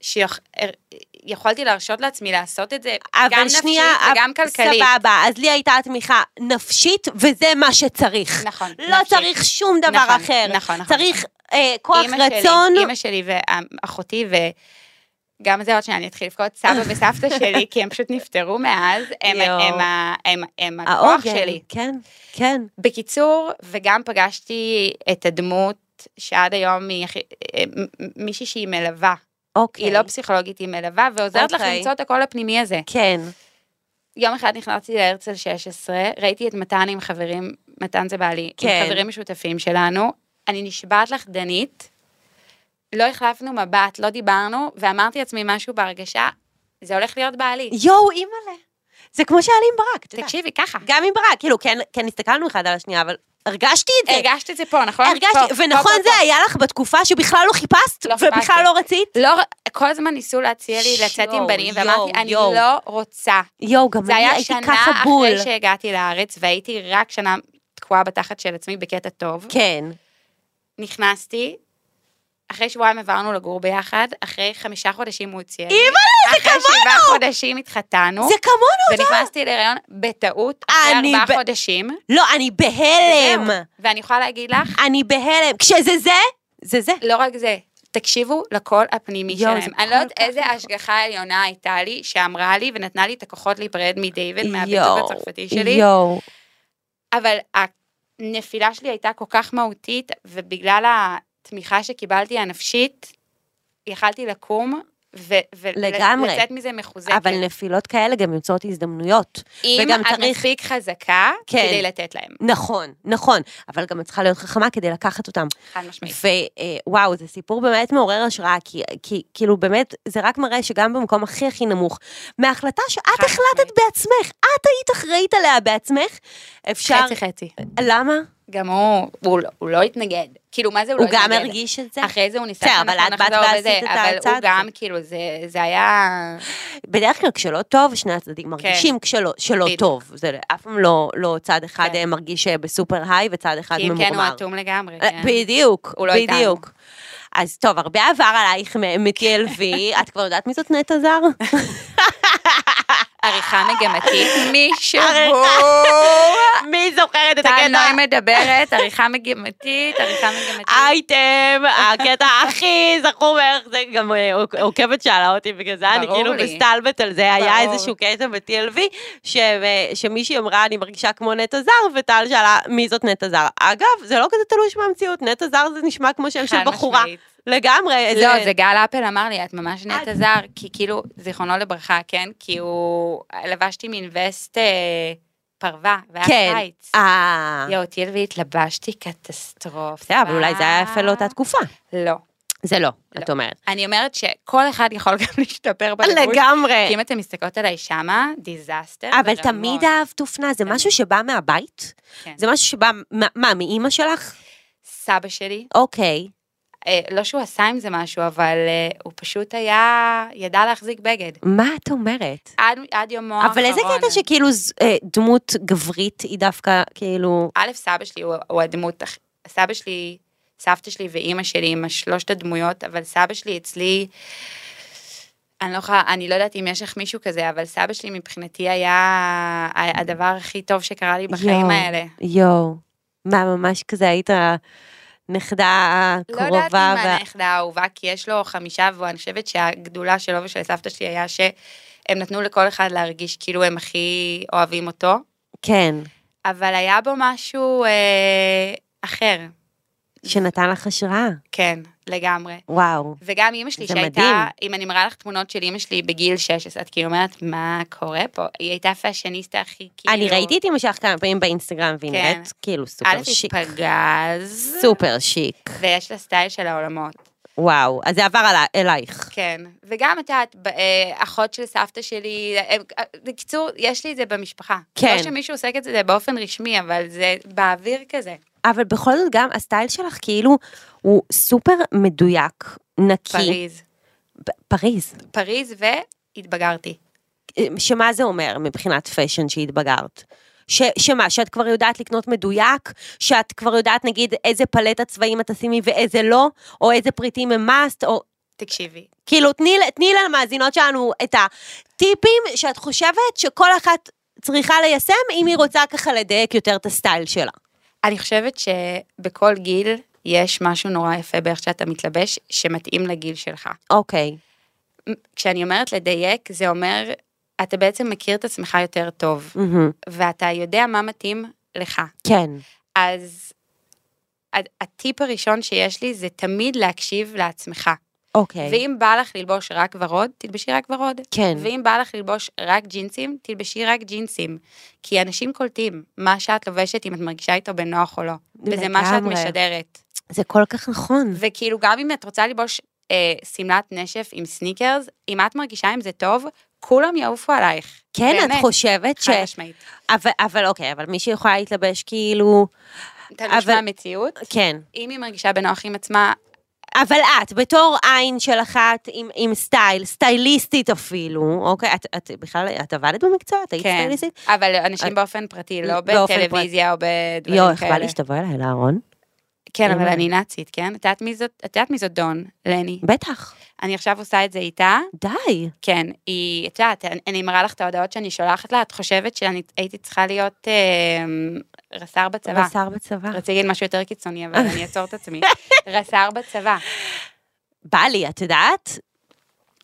שיכולתי להרשות לעצמי לעשות את זה, גם אבל נפשית שנייה, וגם כלכלית. סבבה, אז לי הייתה תמיכה נפשית, וזה מה שצריך. נכון, לא נפשית. צריך שום דבר נכון, אחר. נכון, נכון. צריך אה, כוח שלי- רצון. אימא שלי ואחותי וגם זה עוד שניה, אני אתחיל לבכות סבא וסבתא שלי, כי הם פשוט נפטרו מאז, הם-. הם ה- הם- הם הכוח. שלי. כן, כן. בקיצור, וגם פגשתי את הדמות שעד היום היא אה, מישהי שהיא מלווה. אוקיי. היא לא פסיכולוגית, היא מלווה, ועוזרת לך אוקיי. למצוא את הקול הפנימי הזה. כן. יום אחד נכנסתי להרצל 16, ראיתי את מתן עם חברים, מתן זה בעלי, כן. עם חברים משותפים שלנו. אני נשבעת לך, דנית, לא החלפנו מבט, לא דיברנו, ואמרתי לעצמי משהו בהרגשה, זה הולך להיות בעלי. יואו, אימא'לה. זה כמו שהיה לי עם ברק, את יודעת. תקשיבי, ככה. גם עם ברק, כאילו, כן, כן הסתכלנו אחד על השנייה, אבל הרגשתי את זה. הרגשת את זה פה, נכון? הרגשתי, פה, ונכון פה, זה פה. היה לך בתקופה שבכלל לא חיפשת, לא ובכלל חיפשתי. לא רצית? לא, כל הזמן ניסו להציע לי לצאת יואו, עם בנים, יואו, ואמרתי, אני יואו. לא רוצה. יואו, גם זה אני היה הייתי שנה ככה בול. אחרי שהגעתי לארץ, והייתי רק שנה תקועה בתחת של עצמי בקטע טוב. כן. נכנסתי, אחרי שבועיים עברנו לגור ביחד, אחרי חמישה חודשים הוא לי. אימא'לה, זה אחרי שבעה חודשים התחתנו. זה כמונו. ונכנסתי להיריון בטעות, אחרי ארבעה ב- חודשים. לא, אני בהלם. וזהו. ואני יכולה להגיד לך, אני בהלם. כשזה זה, זה זה. לא רק זה, תקשיבו לקול הפנימי זה שלהם. אני לא יודעת כל כך איזה נכון. השגחה עליונה הייתה לי, שאמרה לי ונתנה לי את הכוחות להיפרד מדיוויד, מהבן זוג הצרפתי שלי, יואו. אבל הנפילה שלי הייתה כל כך מהותית, ובגלל התמיכה שקיבלתי הנפשית, יכלתי לקום ו-. ולצאת מזה מחוזקת. אבל נפילות כאלה גם יוצאות הזדמנויות. אם את צריך- מספיק חזקה, כן. כדי לתת להם. נכון, נכון. אבל גם את צריכה להיות חכמה כדי לקחת אותם. חד משמעית. ווואו, זה סיפור באמת מעורר השראה, כי, כי כאילו באמת, זה רק מראה שגם במקום הכי הכי נמוך, מההחלטה שאת החלטת משמעית. בעצמך, את היית אחראית עליה בעצמך, אפשר... חצי חצי. למה? גם הוא, הוא, לא- הוא לא התנגד. כאילו, מה זה הוא, הוא לא גם התנגד? הרגיש את זה? אחרי זה הוא ניסה בסדר, אבל שאנחנו את באת ועשית את אבל הצעד הוא גם. כאילו, זה, זה היה... בדרך כלל כשלא טוב, שני הצדדים מרגישים כשלא, שלא כן. בדיוק. טוב. זה אף פעם לא, לא צד אחד כן. אה, מרגיש אה, בסופר היי וצד אחד כי אם ממורמר. כן, הוא אטום לגמרי. אה, כן. בדיוק, הוא לא בדיוק. אז טוב, הרבה עבר עלייך מ-TLV, את כבר יודעת מי זאת נטע זר? עריכה מגמתית, מישהו... מי זוכרת את טל הקטע? נוי מדברת, עריכה מגמתית, עריכה מגמתית. אייטם, הקטע הכי זכור בערך זה, גם אה, עוק- עוקבת שאלה אותי, בגלל זה אני כאילו. מסתלבט על זה, היה. איזשהו קטע ב-TLV, שמישהי אמרה, אני מרגישה כמו נטע זר, וטל שאלה, מי זאת נטע זר? אגב, זה לא כזה תלוש מהמציאות, נטע זר זה נשמע כמו שם של חד בחורה. משמעית. לגמרי. לא, זה גל אפל אמר לי, את ממש נטע זר, כי כאילו, זיכרונו לברכה, כן? כי הוא... לבשתי מין וסט אה, פרווה, והיה כן. קיץ. אה... יואו, טל, התלבשתי קטסטרופה. בסדר, אבל אולי זה היה יפה לאותה תקופה. לא. זה לא, לא. את אומרת. אני אומרת שכל אחד יכול גם להשתפר בלבוש. לגמרי. כי אם אתן מסתכלות עליי שמה, disaster. אבל ברמות. תמיד אהבת אופנה, זה תמיד. משהו שבא מהבית? כן. זה משהו שבא, מה, מה, מאימא שלך? סבא שלי, אוקיי. אה, לא שהוא עשה עם זה משהו, אבל אה, הוא פשוט היה, ידע להחזיק בגד. מה את אומרת? עד, עד יומו האחרון. אבל איזה קטע שכאילו אה, דמות גברית היא דווקא כאילו... א', סבא שלי הוא, הוא הדמות, סבא שלי, סבתא שלי ואימא שלי עם שלושת הדמויות, אבל סבא שלי אצלי, אני לא יכולה, אני לא יודעת אם יש לך מישהו כזה, אבל סבא שלי מבחינתי היה הדבר הכי טוב שקרה לי בחיים יואו, האלה. יואו. מה, ממש כזה היית נכדה לא יודעת קרובה? אם הנכדה האהובה, כי יש לו חמישה, ואני חושבת שהגדולה שלו ושל סבתא שלי היה שהם נתנו לכל אחד להרגיש כאילו הם הכי אוהבים אותו, כן, אבל היה בו משהו אה, אחר, שנתן לך השראה. כן, לגמרי. וואו. וגם אימא שלי שהייתה, מדהים. אם אני מראה לך תמונות של אימא שלי בגיל 16, את כאילו אומרת, מה קורה פה? היא הייתה fashionista הכי כאילו... אני ראיתי את אמא שלך כמה פעמים באינסטגרם, והיא כן. נראית כאילו א', סופר היא שיק. פגז, סופר שיק. ויש לה סטייל של העולמות. וואו, אז זה עבר אלייך. כן, וגם את יודעת, אה, אחות של סבתא שלי, אה, אה, בקיצור, יש לי את זה במשפחה. כן. לא שמישהו עושה את זה באופן רשמי, אבל זה באוויר כזה. אבל בכל זאת גם הסטייל שלך כאילו הוא סופר מדויק, נקי. פריז. פריז. פריז והתבגרתי. שמה זה אומר מבחינת fashion שהתבגרת? ש, שמה, שאת כבר יודעת לקנות מדויק? שאת כבר יודעת נגיד איזה פלטת צבעים את תשימי ואיזה לא? או איזה פריטים הם must? או תקשיבי, כאילו תני, תני למאזינות שלנו את הטיפים שאת חושבת שכל אחת צריכה ליישם אם היא רוצה ככה לדייק יותר את הסטייל שלה. אני חושבת שבכל גיל יש משהו נורא יפה באיך שאתה מתלבש, שמתאים לגיל שלך. אוקיי. כשאני אומרת לדייק, זה אומר, אתה בעצם מכיר את עצמך יותר טוב, מהמם. ואתה יודע מה מתאים לך. כן. אז הטיפ הראשון שיש לי זה תמיד להקשיב לעצמך. אוקיי. ואם בא לך ללבוש רק ורוד, תלבשי רק ורוד. כן. ואם בא לך ללבוש רק ג'ינסים, תלבשי רק ג'ינסים. כי אנשים קולטים מה שאת לובשת, אם את מרגישה איתו בנוח או לא. וזה מה שאת. משדרת. זה כל כך נכון. וכאילו, גם אם את רוצה ללבוש אה, שמלת נשף עם סניקרס, אם את מרגישה עם זה טוב, כולם יעופו עלייך. כן, את באמת. חושבת ש... חד משמעית. אבל, אבל אוקיי, אבל מישהי יכולה להתלבש כאילו תלוש אבל- מהמציאות. כן. אם היא מרגישה בנוח עם עצמה, אבל את, בתור עין של אחת עם, עם סטייל, סטייליסטית אפילו, אוקיי? את, את בכלל, את עבדת במקצוע? את היית כן. סטייליסטית? אבל אנשים באופן פרטי, לא בטלוויזיה או בדברים יואו, איך בא כאלה. לי שתבואי אליי לארון? כן, אבל. אני נאצית, כן? את יודעת מי זאת? את יודעת מי זאת דון, לני? בטח. אני עכשיו עושה את זה איתה. די. כן, היא, את יודעת, אני- אני מראה לך את ההודעות שאני שולחת לה, את חושבת שאני הייתי צריכה להיות אה, רס"ר בצבא. רס"ר בצבא. רציתי להגיד משהו יותר קיצוני, אבל אני אעצור את עצמי. רס"ר בצבא. בא לי, את יודעת?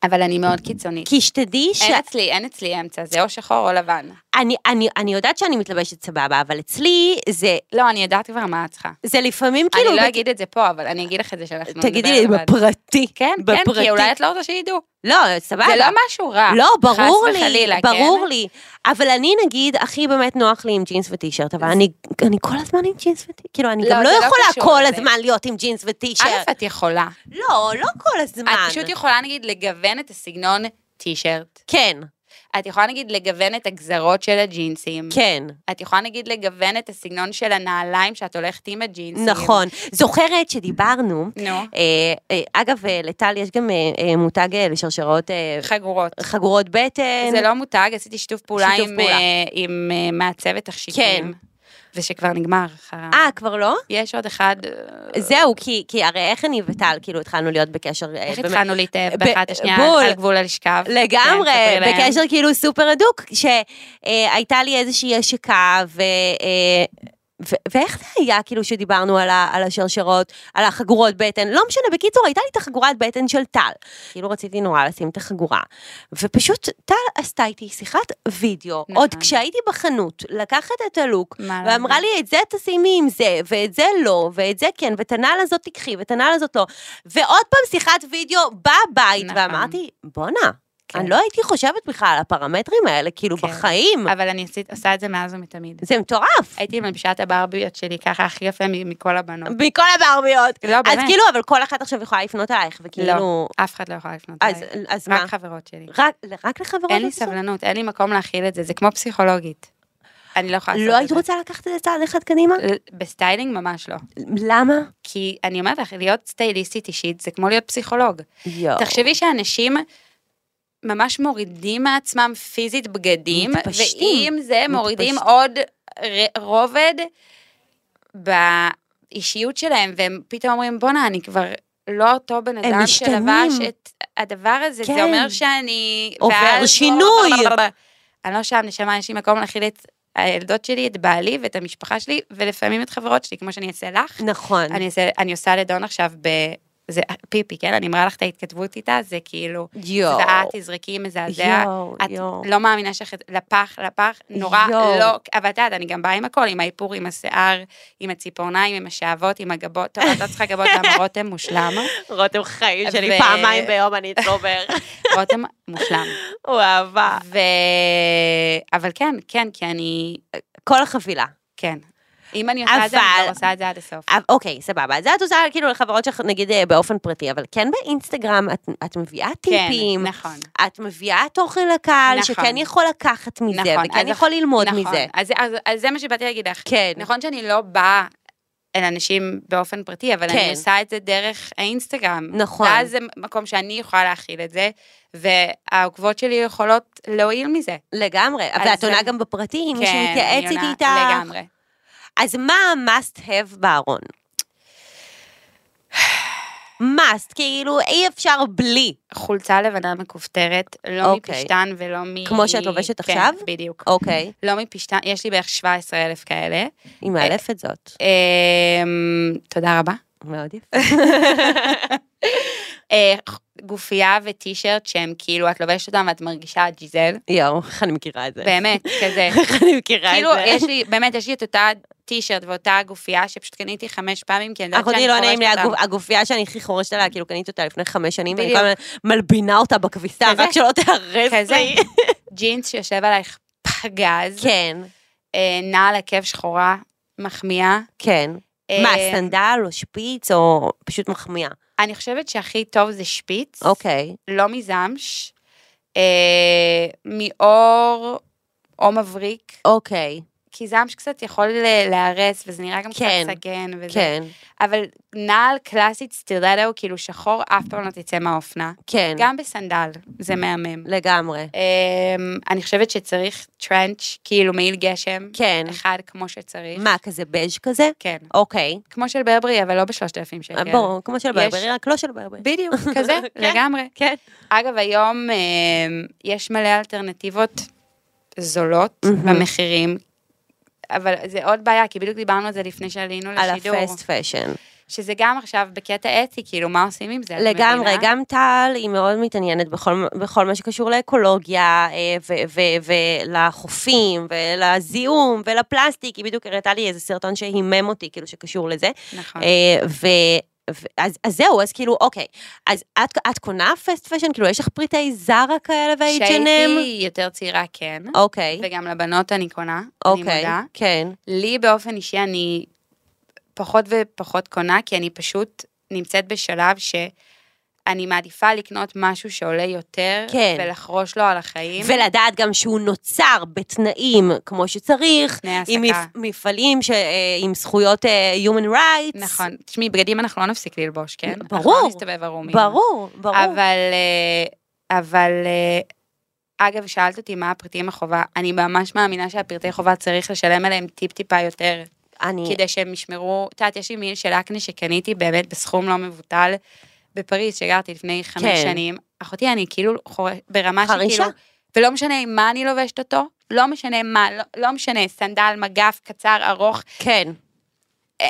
אבל אני מאוד קיצונית. כי שתדעי ש... אין אצלי, אין אצלי אמצע, זה או שחור או לבן. אני, אני, אני יודעת שאני מתלבשת סבבה, אבל אצלי זה, לא, אני יודעת כבר מה את צריכה. זה לפעמים כאילו... אני לא בת- אגיד את זה פה, אבל אני אגיד לך את זה שאנחנו נדבר תגידי לי. בפרטי. כן, כן, בפרטי. כי אולי את לא רוצה שידעו. לא, סבבה. זה לא משהו רע. לא, ברור לי, וחלילה, ברור כן? לי. אבל אני נגיד, הכי באמת נוח לי עם ג'ינס וטישרט, אבל אני, אני כל הזמן עם ג'ינס וטישרט. כאילו, אני לא, גם לא לא יכולה קשור כל. הזמן להיות עם ג'ינס וטישרט. א', את יכולה. לא, לא כל הזמן. את פשוט יכולה, נגיד, לגוון את הסגנון טישרט. כן, את יכולה, נגיד, לגוון את הגזרות של הג'ינסים. כן, את יכולה, נגיד, לגוון את הסגנון של הנעליים שאת הולכת עם הג'ינסים. נכון. זוכרת שדיברנו, נו, אה, אה, אגב, אה, לטל יש גם אה, אה, מותג אה, לשרשרות חגורות. חגורות בטן. זה לא מותג, עשיתי שיתוף פעולה שיתוף עם, פעולה. עם מעצבת תכשיטים. כן. ושכבר נגמר. אה, כבר לא? יש עוד אחד, אה, זהו, כי, כי הרי איך אני וטל, כאילו, התחלנו להיות בקשר... אה, איך באמת- התחלנו להתאהב באחת השנייה בול. על גבול הלשכב. לגמרי, כן, ספרי להם. בקשר כאילו סופר הדוק, שהייתה לי איזושהי השקה, ו... ו- ואיך זה היה כאילו שדיברנו על, ה- על השרשרות, על החגורות בטן, לא משנה, בקיצור הייתה לי את החגורת בטן של טל. כאילו רציתי נורא לשים את החגורה. ופשוט טל עשתה איתי שיחת וידאו, נכון. עוד כשהייתי בחנות, לקחת את הלוק, מה ואמרה? לי את זה תשימי עם זה, ואת זה לא, ואת זה כן, ואת הנעל הזאת תקחי, ואת הנעל הזאת לא. ועוד פעם שיחת וידאו בבית, נכון. ואמרתי, בואנה, כן. אני לא הייתי חושבת בכלל על הפרמטרים האלה, כאילו כן. בחיים. אבל אני עשית- עושה את זה מאז ומתמיד. זה מטורף. הייתי מלבישה את הברביות שלי ככה הכי יפה מכל הבנות. מכל הברביות. לא, אז באמת. כאילו, אבל כל אחת עכשיו יכולה לפנות אלייך, וכאילו... לא, אף אחד לא יכול לפנות אז, אליי. אז מה? רק חברות שלי. רק, רק לחברות? אין לי את? סבלנות, אין לי מקום להכיל את זה, זה כמו פסיכולוגית. אני לא יכולה לעשות לא את היית זה. רוצה לקחת את זה צעד אחד קדימה? בסטיילינג ממש לא. למה? כי אני אומרת לך, להיות סטייליסטית אישית זה כמו להיות פסיכולוג. יואו. תחשבי שאנשים ממש מורידים מעצמם פיזית בגדים, מתפשטים, ועם זה מורידים מתפשטים. עוד רובד באישיות שלהם, והם פתאום אומרים, בואנה, אני כבר לא אותו בן אדם. שלבש את הדבר הזה, כן. זה אומר שאני... עובר שינוי. אני לא שם, נשמה, יש לי מקום להכיל את הילדות שלי, את בעלי ואת המשפחה שלי, ולפעמים את חברות שלי, כמו שאני אעשה לך. נכון. אני, אעשה, אני עושה לדון עכשיו ב... זה פיפי, כן? אני מראה לך את ההתכתבות איתה, זה כאילו, יואו. זוועה, תזרקי, מזעזע. יואו, את יואו. לא מאמינה שלך, לפח, לפח, נורא יואו. לא, אבל את יודעת, אני גם באה עם הכל, עם האיפור, עם השיער, עם הציפורניים, עם השאבות, עם הגבות, טוב, את לא צריכה גבות, למה רותם מושלם, רותם חיים שלי, פעמיים ביום אני אתרובר. רותם מושלם. הוא אהבה. ו... אבל כן, כן, כי אני, כל החבילה. כן. אם אני עושה את זה, אני כבר עושה את זה עד הסוף. אוקיי, סבבה. זה את עושה כאילו לחברות שלך, נגיד אה, באופן פרטי, אבל כן באינסטגרם את, את מביאה טיפים, כן, נכון. את מביאה תוכן לקהל, נכון. שכן יכול לקחת מזה, נכון, וכן יכול ללמוד נכון, מזה. אז, אז, אז זה מה שבאתי להגיד לך. כן. נכון שאני לא באה אל אנשים באופן פרטי, אבל כן. אני עושה את זה דרך האינסטגרם. נכון. ואז זה מקום שאני יכולה להכיל את זה, והעוקבות שלי יכולות להועיל מזה. לגמרי, ואת עונה גם בפרטי, מישהו כן, מתייעץ אני עונה איתך. לגמרי. אז מה ה-must have בארון? must, כאילו אי אפשר בלי. חולצה לבנה מכופתרת, לא אוקיי. מפשטן ולא מ... כמו שאת לובשת כן, עכשיו? בדיוק. אוקיי, לא מפשטן, יש לי בערך 17 אלף כאלה. היא מאלפת זאת. אמ, תודה רבה. מאוד יפה. אה, גופייה וטישרט שהם כאילו, את לובשת אותם ואת מרגישה ג'יזל. יואו, איך אני מכירה את זה. באמת, כזה. איך אני מכירה את כאילו, זה. יש לי, באמת, יש לי את אותה טישרט ואותה גופייה שפשוט קניתי חמש פעמים, כי אני יודעת אחותי שאני לא חורשת נעים לי, אותה. הגופ- הגופייה שאני הכי חורשת עליה, כאילו קניתי אותה לפני חמש שנים, ואני. כל הזמן מלבינה אותה בכביסה, כזה. רק שלא כזה. לי. ג'ינס שיושב עלייך פגז, כן, אה, נעל עקב שחורה, מחמיאה. כן. אה, מה, סנדל או שפיץ או פשוט מחמיאה? אני חושבת שהכי טוב זה שפיץ, אוקיי. לא מזמש, אה, מאור או מבריק, אוקיי. כי זעם שקצת יכול להיהרס, וזה נראה גם כן, קצת סגן, וזה. כן, אבל נעל קלאסית סטילדו, כאילו שחור, אף פעם לא תצא מהאופנה. כן, גם בסנדל, זה מהמם. לגמרי. אמ, אני חושבת שצריך טרנץ', כאילו מעיל גשם, כן. אחד כמו שצריך. מה, כזה בז' כזה? כן. אוקיי. כמו של ברברי, אבל לא בשלושת אלפים שקל. ברור, כמו של יש- ברברי, רק לא של ברברי. בדיוק, כזה, כן. לגמרי. כן. אגב, היום אמ, יש מלא אלטרנטיבות זולות מהמם. במחירים, אבל זה עוד בעיה, כי בדיוק דיברנו על זה לפני שעלינו על לשידור. הפסט פשן. שזה גם עכשיו בקטע אתי, כאילו, מה עושים עם זה? לגמרי? גם טל היא מאוד מתעניינת בכל, בכל מה שקשור לאקולוגיה אה, ולחופים ולזיהום ולפלסטיק, היא בדיוק הראתה לי איזה סרטון שהימם אותי, כאילו שקשור לזה. נכון. אז, אז זהו, אז כאילו, אוקיי, אז את, את קונה פסט פשן? כאילו, יש לך פריטי זרה כאלה ו-H&M? כשהייתי יותר צעירה, כן. אוקיי, וגם לבנות אני קונה, אני אוקיי, מודה. כן, לי באופן אישי אני פחות ופחות קונה, כי אני פשוט נמצאת בשלב שאני מעדיפה לקנות משהו שעולה יותר, כן. ולחרוש לו על החיים. ולדעת גם שהוא נוצר בתנאים כמו שצריך, עם. מפ- מפעלים ש- אה, עם זכויות אה, human rights. נכון. תשמעי, בגדים אנחנו לא נפסיק ללבוש, כן? אנחנו ברור. לא נסתובב ערומים. ברור, ברור. אבל, אה, אבל, אגב, שאלת אותי מה הפריטים החובה, אני ממש מאמינה שהפרטי חובה צריך לשלם עליהם טיפ-טיפה יותר, אני, כדי שהם ישמרו, את יודעת, יש לי מיל של אקנה שקניתי באמת בסכום לא מבוטל בפריז, שגרתי לפני חמש כן. שנים. אחותי, אני כאילו חור... ברמה חרישה. שכאילו, ולא משנה מה אני לובשת אותו, לא משנה מה, לא, לא משנה, סנדל, מגף, קצר, ארוך, כן,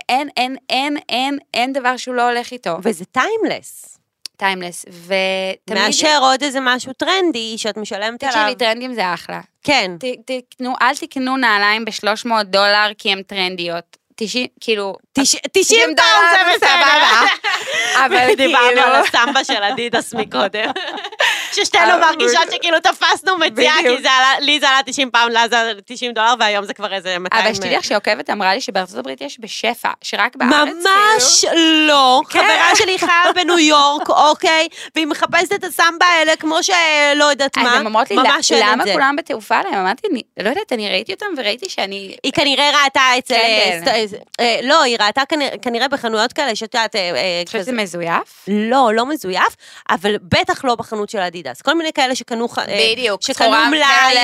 אין, אין, אין, אין, אין דבר שהוא לא הולך איתו. וזה timeless. Timeless, ותמיד... מאשר עוד איזה משהו טרנדי שאת משלמת עליו. תקשיבי, טרנדים זה אחלה. כן, ת- תקנו, אל תקנו נעליים ב-300 דולר כי הן טרנדיות. 90, כאילו... תש- 90 דולר פעם זה בסדר. אבל דיברנו כאילו- על הסמבה של אדידס מקודם. ששתינו אבל- מרגישות שכאילו תפסנו מציאה. כי לי זה עלה 90 פעם, לה זה עלה 90 דולר, והיום זה כבר איזה 200... אבל שתדעי לך שעוקבת אמרה לי שבארצות הברית יש בשפע, שרק בארץ ממש כאילו... לא. כן. חברה שלי חיה בניו יורק, אוקיי? והיא מחפשת את הסמבה האלה כמו שלא יודעת אז מה. הן אומרות לי, ממש אין למה. כולם בתעופה עליהם? אמרתי, "אני- לא יודעת, אני ראיתי אותם וראיתי שאני... היא כנראה ראתה אצל... קנדל. אה, סט- אה, לא, היא ראתה כנראה- בחנויות כאלה, שאת יודעת... אה, אה, חושבת שזה מזויף? לא, לא מזויף, אבל בטח לא בחנות של אדידס. כל מיני כאלה שקנו... אה, בדיוק, שקנו מלאי.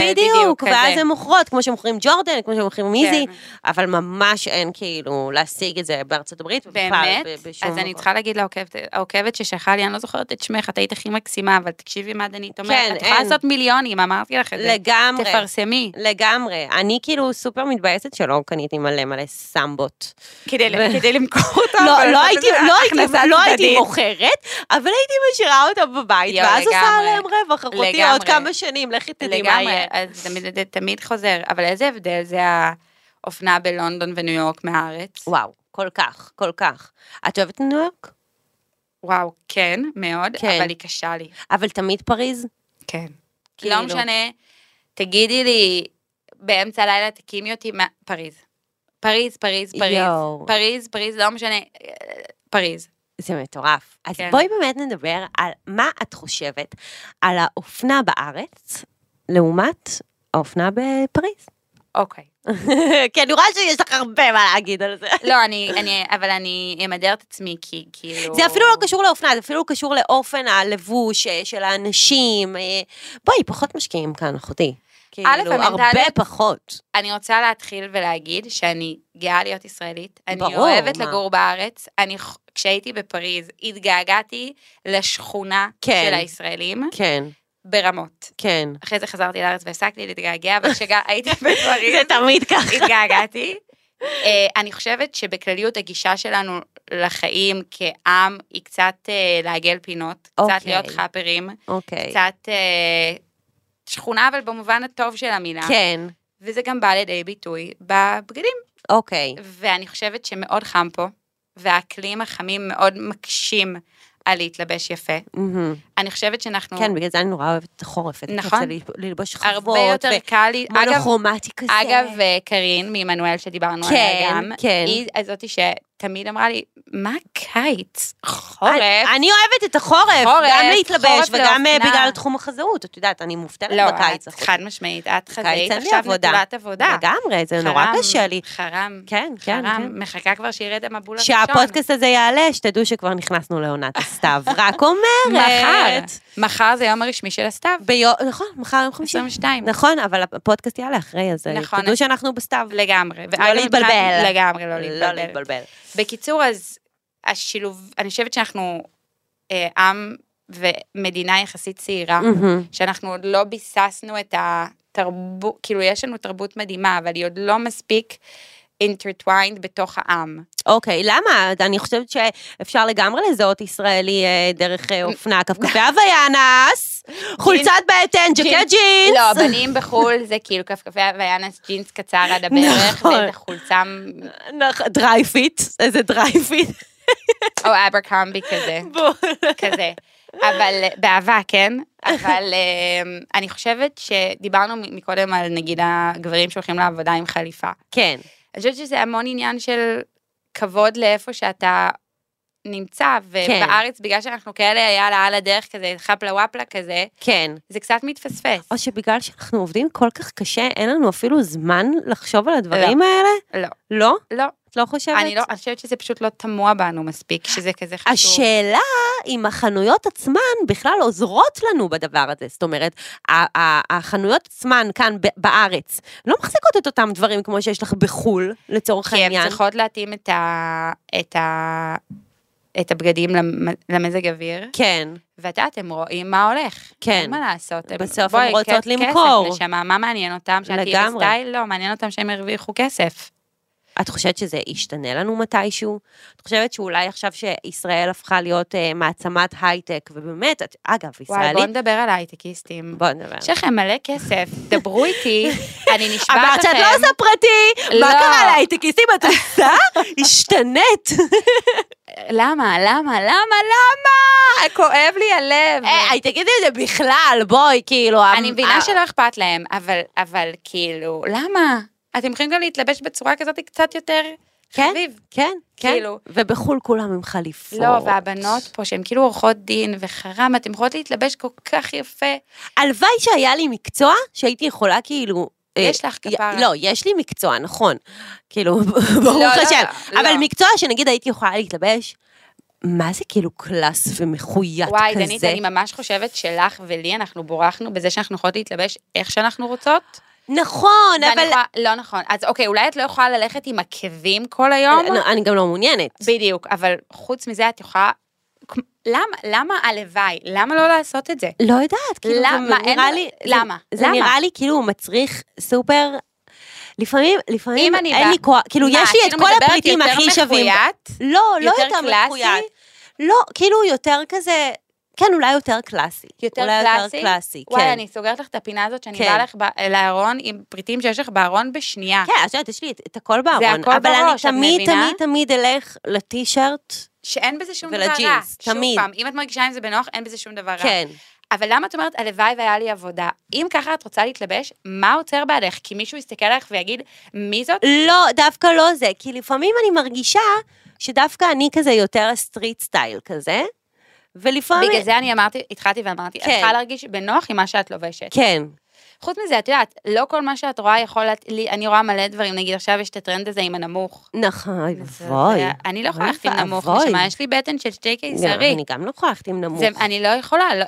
בדיוק, בדיוק, ואז כזה. הן מוכרות, כמו שמוכרים ג'ורדן, כמו שמוכרים מיזי, כן. אבל ממש אין כאילו להשיג את זה בארצות הברית. באמת? בשום אז אני מקום. צריכה להגיד לעוקבת, העוקבת ששלחה לי, אני לא זוכרת את שמך, את היית הכי מקסימה, אבל תקשיבי מה דנית אומרת, כן, את יכולה. לעשות מיליונים, אמרתי לך את זה. לגמרי. תפרסמי. לגמרי. אני כאילו סופר מתבאסת שלא קניתי מלא מלא סמבות. כדי ו- כדי למכור אותם. לא, לא הייתי, לא הייתי, לא הייתי. מוכרת, אבל הייתי משאירה אותם בבית, יואו, ואז עושה. עליהם רווח, אחותי עוד. כמה שנים, לכי תדעי מה יהיה. אז תמיד- זה תמיד חוזר, אבל איזה הבדל זה האופנה בלונדון וניו יורק מהארץ? וואו, כל כך, כל כך. את אוהבת ניו יורק? וואו, כן, מאוד, כן. אבל היא קשה לי. אבל תמיד פריז? כן. כאילו. לא משנה, תגידי לי, באמצע הלילה תקימי אותי, מה- פריז. פריז, פריז, פריז. יואו. פריז, פריז, לא משנה, אה, פריז. זה מטורף. אז כן. בואי באמת נדבר על מה את חושבת על האופנה בארץ, לעומת האופנה בפריז. אוקיי. כי אני רואה שיש לך הרבה מה להגיד על זה. לא, אני, אני, אבל אני אמדר את עצמי, כי כאילו... זה אפילו לא קשור לאופנה, זה אפילו קשור לאופן הלבוש אה, של האנשים. אה, בואי, פחות משקיעים כאן, אחותי. כאילו, הרבה פחות. אני רוצה להתחיל ולהגיד שאני גאה להיות ישראלית. אני ברור, אוהבת מה? לגור בארץ. אני, כשהייתי בפריז, התגעגעתי לשכונה כן. של הישראלים כן, ברמות. כן. אחרי זה חזרתי לארץ והפסקתי להתגעגע, אבל כשהייתי בפריז, זה תמיד ככה. התגעגעתי. אה, אני חושבת שבכלליות הגישה שלנו לחיים כעם היא קצת אה, לעגל פינות, קצת אוקיי. להיות חאפרים, אוקיי. קצת אה, שכונה, אבל במובן הטוב של המילה. כן, וזה גם בא לידי ביטוי בבגדים. אוקיי. ואני חושבת שמאוד חם פה, והאקלים החמים מאוד מקשים על להתלבש יפה. אני חושבת שאנחנו... כן, בגלל זה אני נורא אוהבת את החורף. נכון. אני רוצה ללבוש חוות. הרבה יותר קל לי, מונוכרומטי כזה. אגב, אה, קארין מעמנואל שדיברנו כן, עליה גם, כן. היא הזאתי ש... תמיד אמרה לי, מה קיץ? חורף? אני- אוהבת את החורף, חורף, גם להתלבש וגם אה, לאופנה. בגלל תחום החזאות, את יודעת, אני מובטלת לא, בקיץ. את חד משמעית, את לי עכשיו. נטולת עבודה. לגמרי, זה נורא קשה לי. חרם, כן, כן, חרם, כן. מחכה כבר שירד המבול הראשון. כשהפודקאסט הזה יעלה, שתדעו שכבר נכנסנו לעונת הסתיו. רק אומרת. מחר, מחר זה היום הרשמי של הסתיו, נכון, מחר יום חמישי. 22. נכון, אבל הפודקאסט יעלה אחרי, אז אה, נכון. תדעו שאנחנו בסתיו. לגמרי. לא להתבלבל. לגמרי, לא לא להתבלבל. בקיצור, אז השילוב, אני חושבת שאנחנו אה, עם ומדינה יחסית צעירה, מהמם. שאנחנו עוד לא ביססנו את התרבות, כאילו יש לנו תרבות מדהימה, אבל היא עוד לא מספיק intertwined בתוך העם. אוקיי, למה? אני חושבת שאפשר לגמרי לזהות ישראלי אה, דרך אה, אופנה, כפכפי הוויאנס, חולצת בטן, ג'קט ג'ינס. לא, בנים בחו"ל זה כאילו כפכפי ויאנס ג'ינס קצר עד הברך, נכון. ואיזה חולצה, נכון, dry fit, איזה dry fit. או Abercrombie כזה. כזה. אבל, באהבה, כן? אבל אה, אני חושבת שדיברנו מקודם על נגיד הגברים שהולכים לעבודה עם חליפה. כן, אני חושבת שזה המון עניין של כבוד לאיפה שאתה נמצא, ובארץ, בגלל שאנחנו כאלה יאללה על הדרך כזה, חפלה וואפלה כזה, כן. זה קצת מתפספס. או שבגלל שאנחנו עובדים כל כך קשה, אין לנו אפילו זמן לחשוב על הדברים האלה? לא, לא? לא. את לא חושבת? אני לא, אני חושבת שזה פשוט לא תמוה בנו מספיק, שזה כזה חשוב. השאלה אם החנויות עצמן בכלל עוזרות לנו בדבר הזה. זאת אומרת, החנויות עצמן כאן בארץ לא מחזיקות את אותם דברים כמו שיש לך בחו"ל, לצורך כי הן העניין. צריכות להתאים את, ה, את, ה, את הבגדים למ- למזג אוויר, כן, ואת יודעת, הם רואים מה הולך. כן. אין מה לעשות. הם- בסוף הן רוצות למכור. כסף, נשמה, מה מעניין אותם? שאת תהיי לגמרי. בסטייל? לא, מעניין אותם שהם הרוויחו כסף. את חושבת שזה ישתנה לנו מתישהו? את חושבת שאולי עכשיו שישראל הפכה להיות אה, מעצמת הייטק, ובאמת, את, אגב, וואי, ישראלית... בואו נדבר על הייטקיסטים. בוא נדבר. יש לכם מלא כסף, דברו איתי, אני נשבעת לכם. אמרת שאת לא עושה פרטי, מה לא. קרה להייטקיסטים? את עושה? השתנית. למה, למה, למה, למה? כואב לי הלב. היי, תגידי את זה בכלל, בואי, כאילו... אני מבינה שלא אכפת להם, אבל, אבל כאילו, למה? אתם יכולים גם להתלבש בצורה כזאת קצת יותר כן, חביב. כן, כן. כאילו. ובחו"ל כולם עם חליפות. לא, והבנות פה, שהן כאילו עורכות דין וחרם, אתן יכולות להתלבש כל כך יפה. הלוואי שהיה לי מקצוע שהייתי יכולה כאילו... אה, יש לך כפרה. לא, יש לי מקצוע, נכון. כאילו, ברוך לא, השם. לא. אבל מקצוע שנגיד הייתי יכולה להתלבש, מה זה כאילו קלאס ומחויית כזה? וואי, דנית, אני ממש חושבת שלך ולי, אנחנו בורחנו בזה שאנחנו יכולות להתלבש איך שאנחנו רוצות. נכון, אבל... יכולה- לא נכון. אז אוקיי, אולי את לא יכולה ללכת עם עקבים כל היום, לא, אני גם לא מעוניינת. בדיוק, אבל חוץ מזה את יכולה... למה, למה הלוואי? למה לא לעשות את זה? לא יודעת, כאילו, למה? זה אין- נראה לי... זה- למה? זה למה? נראה לי כאילו מצריך סופר... לפעמים, לפעמים אין בא- לי כוח, כאילו מה, יש לי את כאילו כל מדברת הפריטים יותר הכי שווים. מחויית? לא, לא יותר יותר? מחויית. לא, כאילו יותר כזה, כן, אולי יותר קלאסי. יותר אולי קלאסי? יותר קלאסי, וואי, כן. אני סוגרת לך את הפינה הזאת שאני כן. באה לך לארון עם פריטים שיש לך בארון בשנייה. כן, את יודעת, יש לי את, את הכל בארון. הכל אבל בראש, את אני תמיד, מבינה? תמיד, תמיד אלך לטישרט. שאין בזה שום דבר רע. ולג'ינס, שוב תמיד. פעם, אם את מרגישה עם זה בנוח, אין בזה שום דבר רע. כן. אבל למה את אומרת, הלוואי והיה לי עבודה? אם ככה את רוצה להתלבש, מה עוצר בעדך? כי מישהו יסתכל עליך ויגיד, מי זאת? לא, דווקא לא זה, כי לפעמים אני מרגישה שדווקא אני כזה יותר ה street style כזה, ולפעמים... בגלל זה אני אמרתי, התחלתי ואמרתי, את כן. צריכה להרגיש בנוח עם מה שאת לובשת. כן. חוץ מזה, את יודעת, לא כל מה שאת רואה יכול, לי- אני רואה מלא דברים, נגיד עכשיו יש את הטרנד הזה עם הנמוך. נכון, ואבוי. זה- אני לא יכולה ללכת עם נמוך. נשמה, יש לי בטן של שתי גם- קיסרי. אני גם לא יכולה ללכת עם נמוך. זה, אני לא יכולה, לא,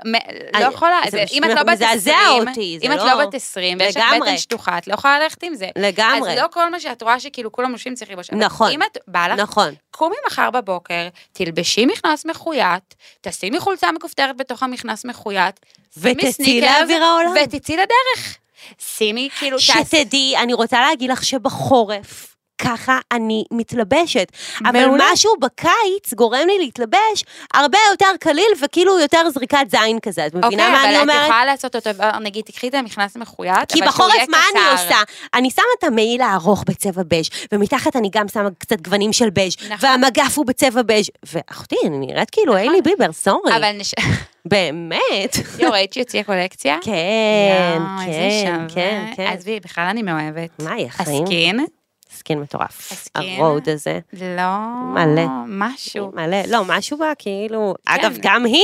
לא יכולה, אם את לא בת מזעזע 20, אותי, זה אם את לא- לא בת 20 ויש לך. בטן שטוחה, את לא יכולה ללכת עם זה. לגמרי. אז לא כל מה שאת רואה שכאילו כולם לובשים צריך ללבוש. נכון. אם את בא לך, נכון. קומי מחר בבוקר, תלבשי מכנס מחויית, תשימי חולצה מכופתרת בתוך המכנס מחויית, ותצאי לאוויר העולם. ותצאי לדרך. שימי כאילו, שתדעי, אני רוצה להגיד לך שבחורף, ככה אני מתלבשת. אבל מעולה. משהו בקיץ גורם לי להתלבש הרבה יותר קליל וכאילו יותר זריקת זין כזה. את מבינה מה אני אוקיי, אבל את אומרת? יכולה לעשות אותו, נגיד, תקחי את המכנס מחויית, כי אבל בחורף מה אני קצר. עושה? אני שמה את המעיל הארוך בצבע בז', ומתחת אני גם שמה קצת גוונים של בז', נכון. והמגף הוא בצבע בז', ואחותי, אני נראית כאילו היילי ביבר, sorry. אבל נש... באמת. יו, ראית שהיא קולקציה? כן, איזה כן, שווה. כן, כן. עזבי, בכלל אני מאוהבת. מה, יא חיים? ה skin, skin מטורף. ה skin? ה Rhode הזה. לא... מלא. משהו. מלא, לא, משהו בה, כאילו, כן. אגב, גם היא,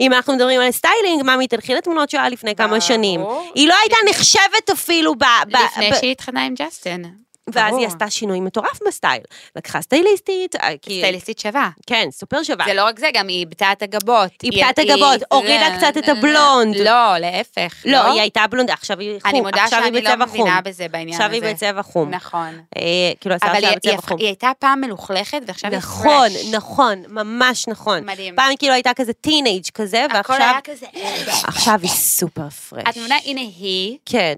אם אנחנו מדברים על סטיילינג, ממי, תלכי לתמונות שלה לפני כמה. שנים. היא לא הייתה נחשבת אפילו ב... לפני שהיא התחתנה עם ג'סטין. ואז. היא עשתה שינוי מטורף בסטייל. לקחה סטייליסטית, אה, כי... סטייליסטית שווה. כן, סופר שווה. זה לא רק זה, גם היא איבדה את הגבות. איבדה את הגבות, הורידה קצת את הבלונד. לא, להפך. לא, היא הייתה בלונדה, עכשיו היא חום. אני מודה עכשיו שאני לא. מבינה בזה בעניין הזה. עכשיו היא בצבע חום. נכון. אה, כאילו, השיער שלה היא- בצבע חום. היא הייתה פעם מלוכלכת, ועכשיו היא נכון, fresh. נכון, ממש נכון. מדהים. פעם כאילו הייתה כזה טינג' כזה, הכל ועכשיו היה כזה... עכשיו היא סופר fresh. את מבינה, הנה היא כן,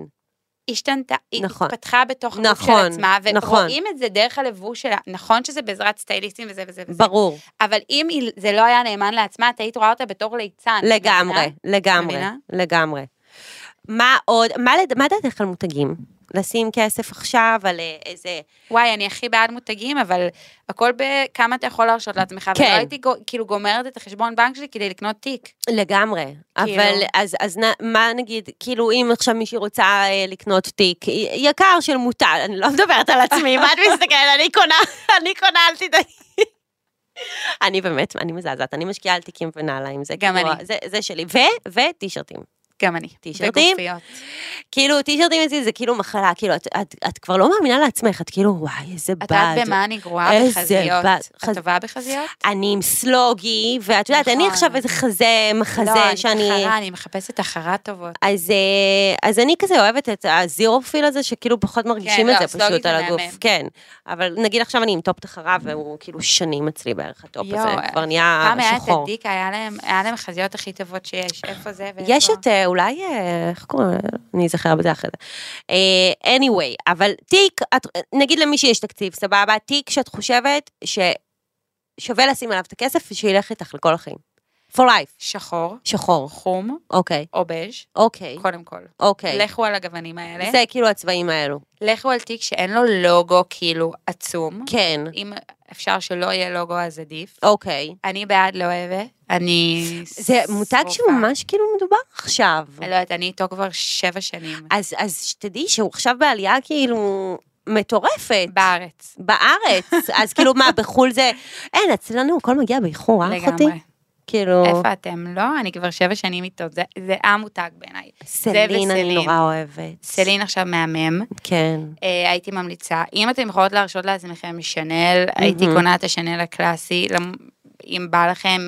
השתנתה, היא נכון. התפתחה בתוך הגוף של נכון, עצמה, נכון. ורואים את זה דרך הלבוש שלה. נכון שזה בעזרת סטייליסטים וזה וזה וזה. ברור, אבל אם זה לא היה נאמן לעצמה, את היית רואה אותה בתור ליצן. לגמרי? לגמרי? לגמרי. מה עוד, מה מה דעתך על מותגים? לשים כסף עכשיו על אה, איזה... וואי, אני הכי בעד מותגים, אבל הכל בכמה אתה יכול להרשות לעצמך. כן. ולא הייתי גו- כאילו גומרת את החשבון בנק שלי כדי לקנות תיק. לגמרי, כאילו- אבל אז, אז נ- מה נגיד, כאילו אם עכשיו מישהי רוצה אה, לקנות תיק, יקר של מותג, אני לא מדברת על עצמי, מה את מסתכלת, אני קונה, אני קונה, אל תדאגי. אני באמת, אני מזעזעת, אני משקיעה על תיקים ונעליים, זה גם כאילו, אני. זה, זה שלי, ו, וטישרטים. גם אני. טישרטים? כאילו, טישרטים אצלי זה כאילו מחלה, כאילו, את, את, את כבר לא מאמינה לעצמך, את כאילו, וואי, איזה בד. את יודעת במה אני גרועה איזה בחזיות? בד. את טובה בחזיות? אני עם סלוגי, ואת יודעת, אין לי נכון. עכשיו איזה חזה, מחזה, לא, שאני... אני תחרה, אני מחפשת תחרה טובות. אז, אה, אז אני כזה אוהבת את ה zero feel הזה, שכאילו פחות מרגישים כן, את לא, זה פשוט על הגוף. מהמם. כן, אבל נגיד עכשיו אני עם טופ תחרה, והוא כאילו שנים אצלי בערך הטופ הזה, יואו, כבר נהיה פעם היה את שחור. הדיקה, היה להם- היה להם החזיות הכי טובות שיש. איפה זה ואיפה? יש את, אה, אולי, אה, איך קוראים? לזה? אני אזכר בזה אחרי זה. אה, anyway, אבל תיק, את- נגיד למי שיש תקציב, סבבה, תיק שאת חושבת ששווה לשים עליו את הכסף ושילך איתך לכל החיים. For life, שחור, שחור. חום אוקיי, או בז', אוקיי, קודם כל. אוקיי. לכו על הגוונים האלה. זה כאילו הצבעים האלו. לכו על תיק שאין לו לוגו כאילו עצום. כן, אם אפשר שלא יהיה לוגו אז עדיף. אוקיי. אני בעד לא אוהבת. אני... זה מותג שרופה. שממש כאילו מדובר עכשיו. אני לא יודעת, אני איתו כבר שבע שנים. אז, אז שתדעי שהוא עכשיו בעלייה כאילו מטורפת. בארץ. בארץ. אז כאילו מה, בחו"ל זה... אין, אצלנו הכל מגיע באיחור, אה אחותי? לגמרי. כאילו... איפה אתם? לא, אני כבר שבע שנים איתו, זה- זה המותג בעיניי. סלין אני. נורא אוהבת. סלין עכשיו מהמם. כן. אה, הייתי ממליצה, אם אתם יכולות להרשות לעצמכם משנל, הייתי מהמם. קונה את השנל הקלאסי, למ- אם בא לכם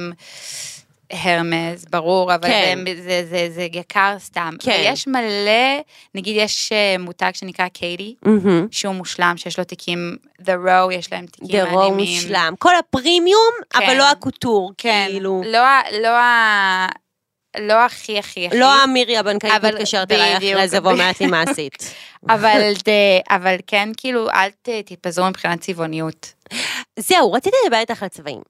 הרמז, ברור, אבל כן. זה, זה, זה, זה יקר סתם. כן. ויש מלא, נגיד יש אה, מותג שנקרא קיידי, מהמם. שהוא מושלם, שיש לו תיקים, The Row, יש להם תיקים מעניינים. מושלם. כל הפרימיום, אבל כן. לא הקוטור. כן, כאילו. לא, לא, ה- לא הכי הכי הכי. לא המירי הבנקאית אבל מתקשרת אליי. אחרי זה ואומרת לי מה עשית. אבל, אבל כן, כאילו, אל תתפזרו מבחינת צבעוניות. זהו, רציתי לדבר איתך על צבעים.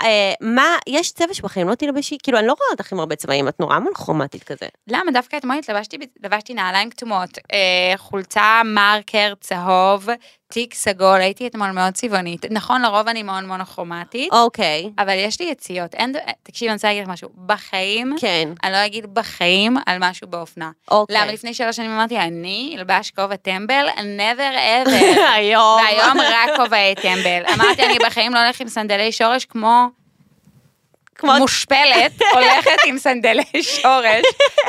אה, מה, יש צבע שבחיים לא תלבשי? כאילו, אני לא רואה אותך עם הרבה צבעים, את נורא מונכרומטית כזה. למה? דווקא אתמול התלבשתי, לבשתי נעליים כתומות, אה, חולצה מרקר צהוב, תיק סגול, הייתי אתמול מאוד צבעונית. נכון, לרוב אני מאוד מונוכרומטית, אוקיי, אבל יש לי יציאות. אין, תקשיבי, אני רוצה להגיד לך משהו. בחיים, כן, אני לא אגיד בחיים על משהו באופנה. אוקיי. למה לפני שלוש שנים אמרתי, אני אלבש כובע טמבל, never ever. היום. והיום רק כובעי טמבל. אמרתי, אני בחיים לא הולך עם סנדלי שורש כמו כמו מושפלת, הולכת עם סנדלי שורש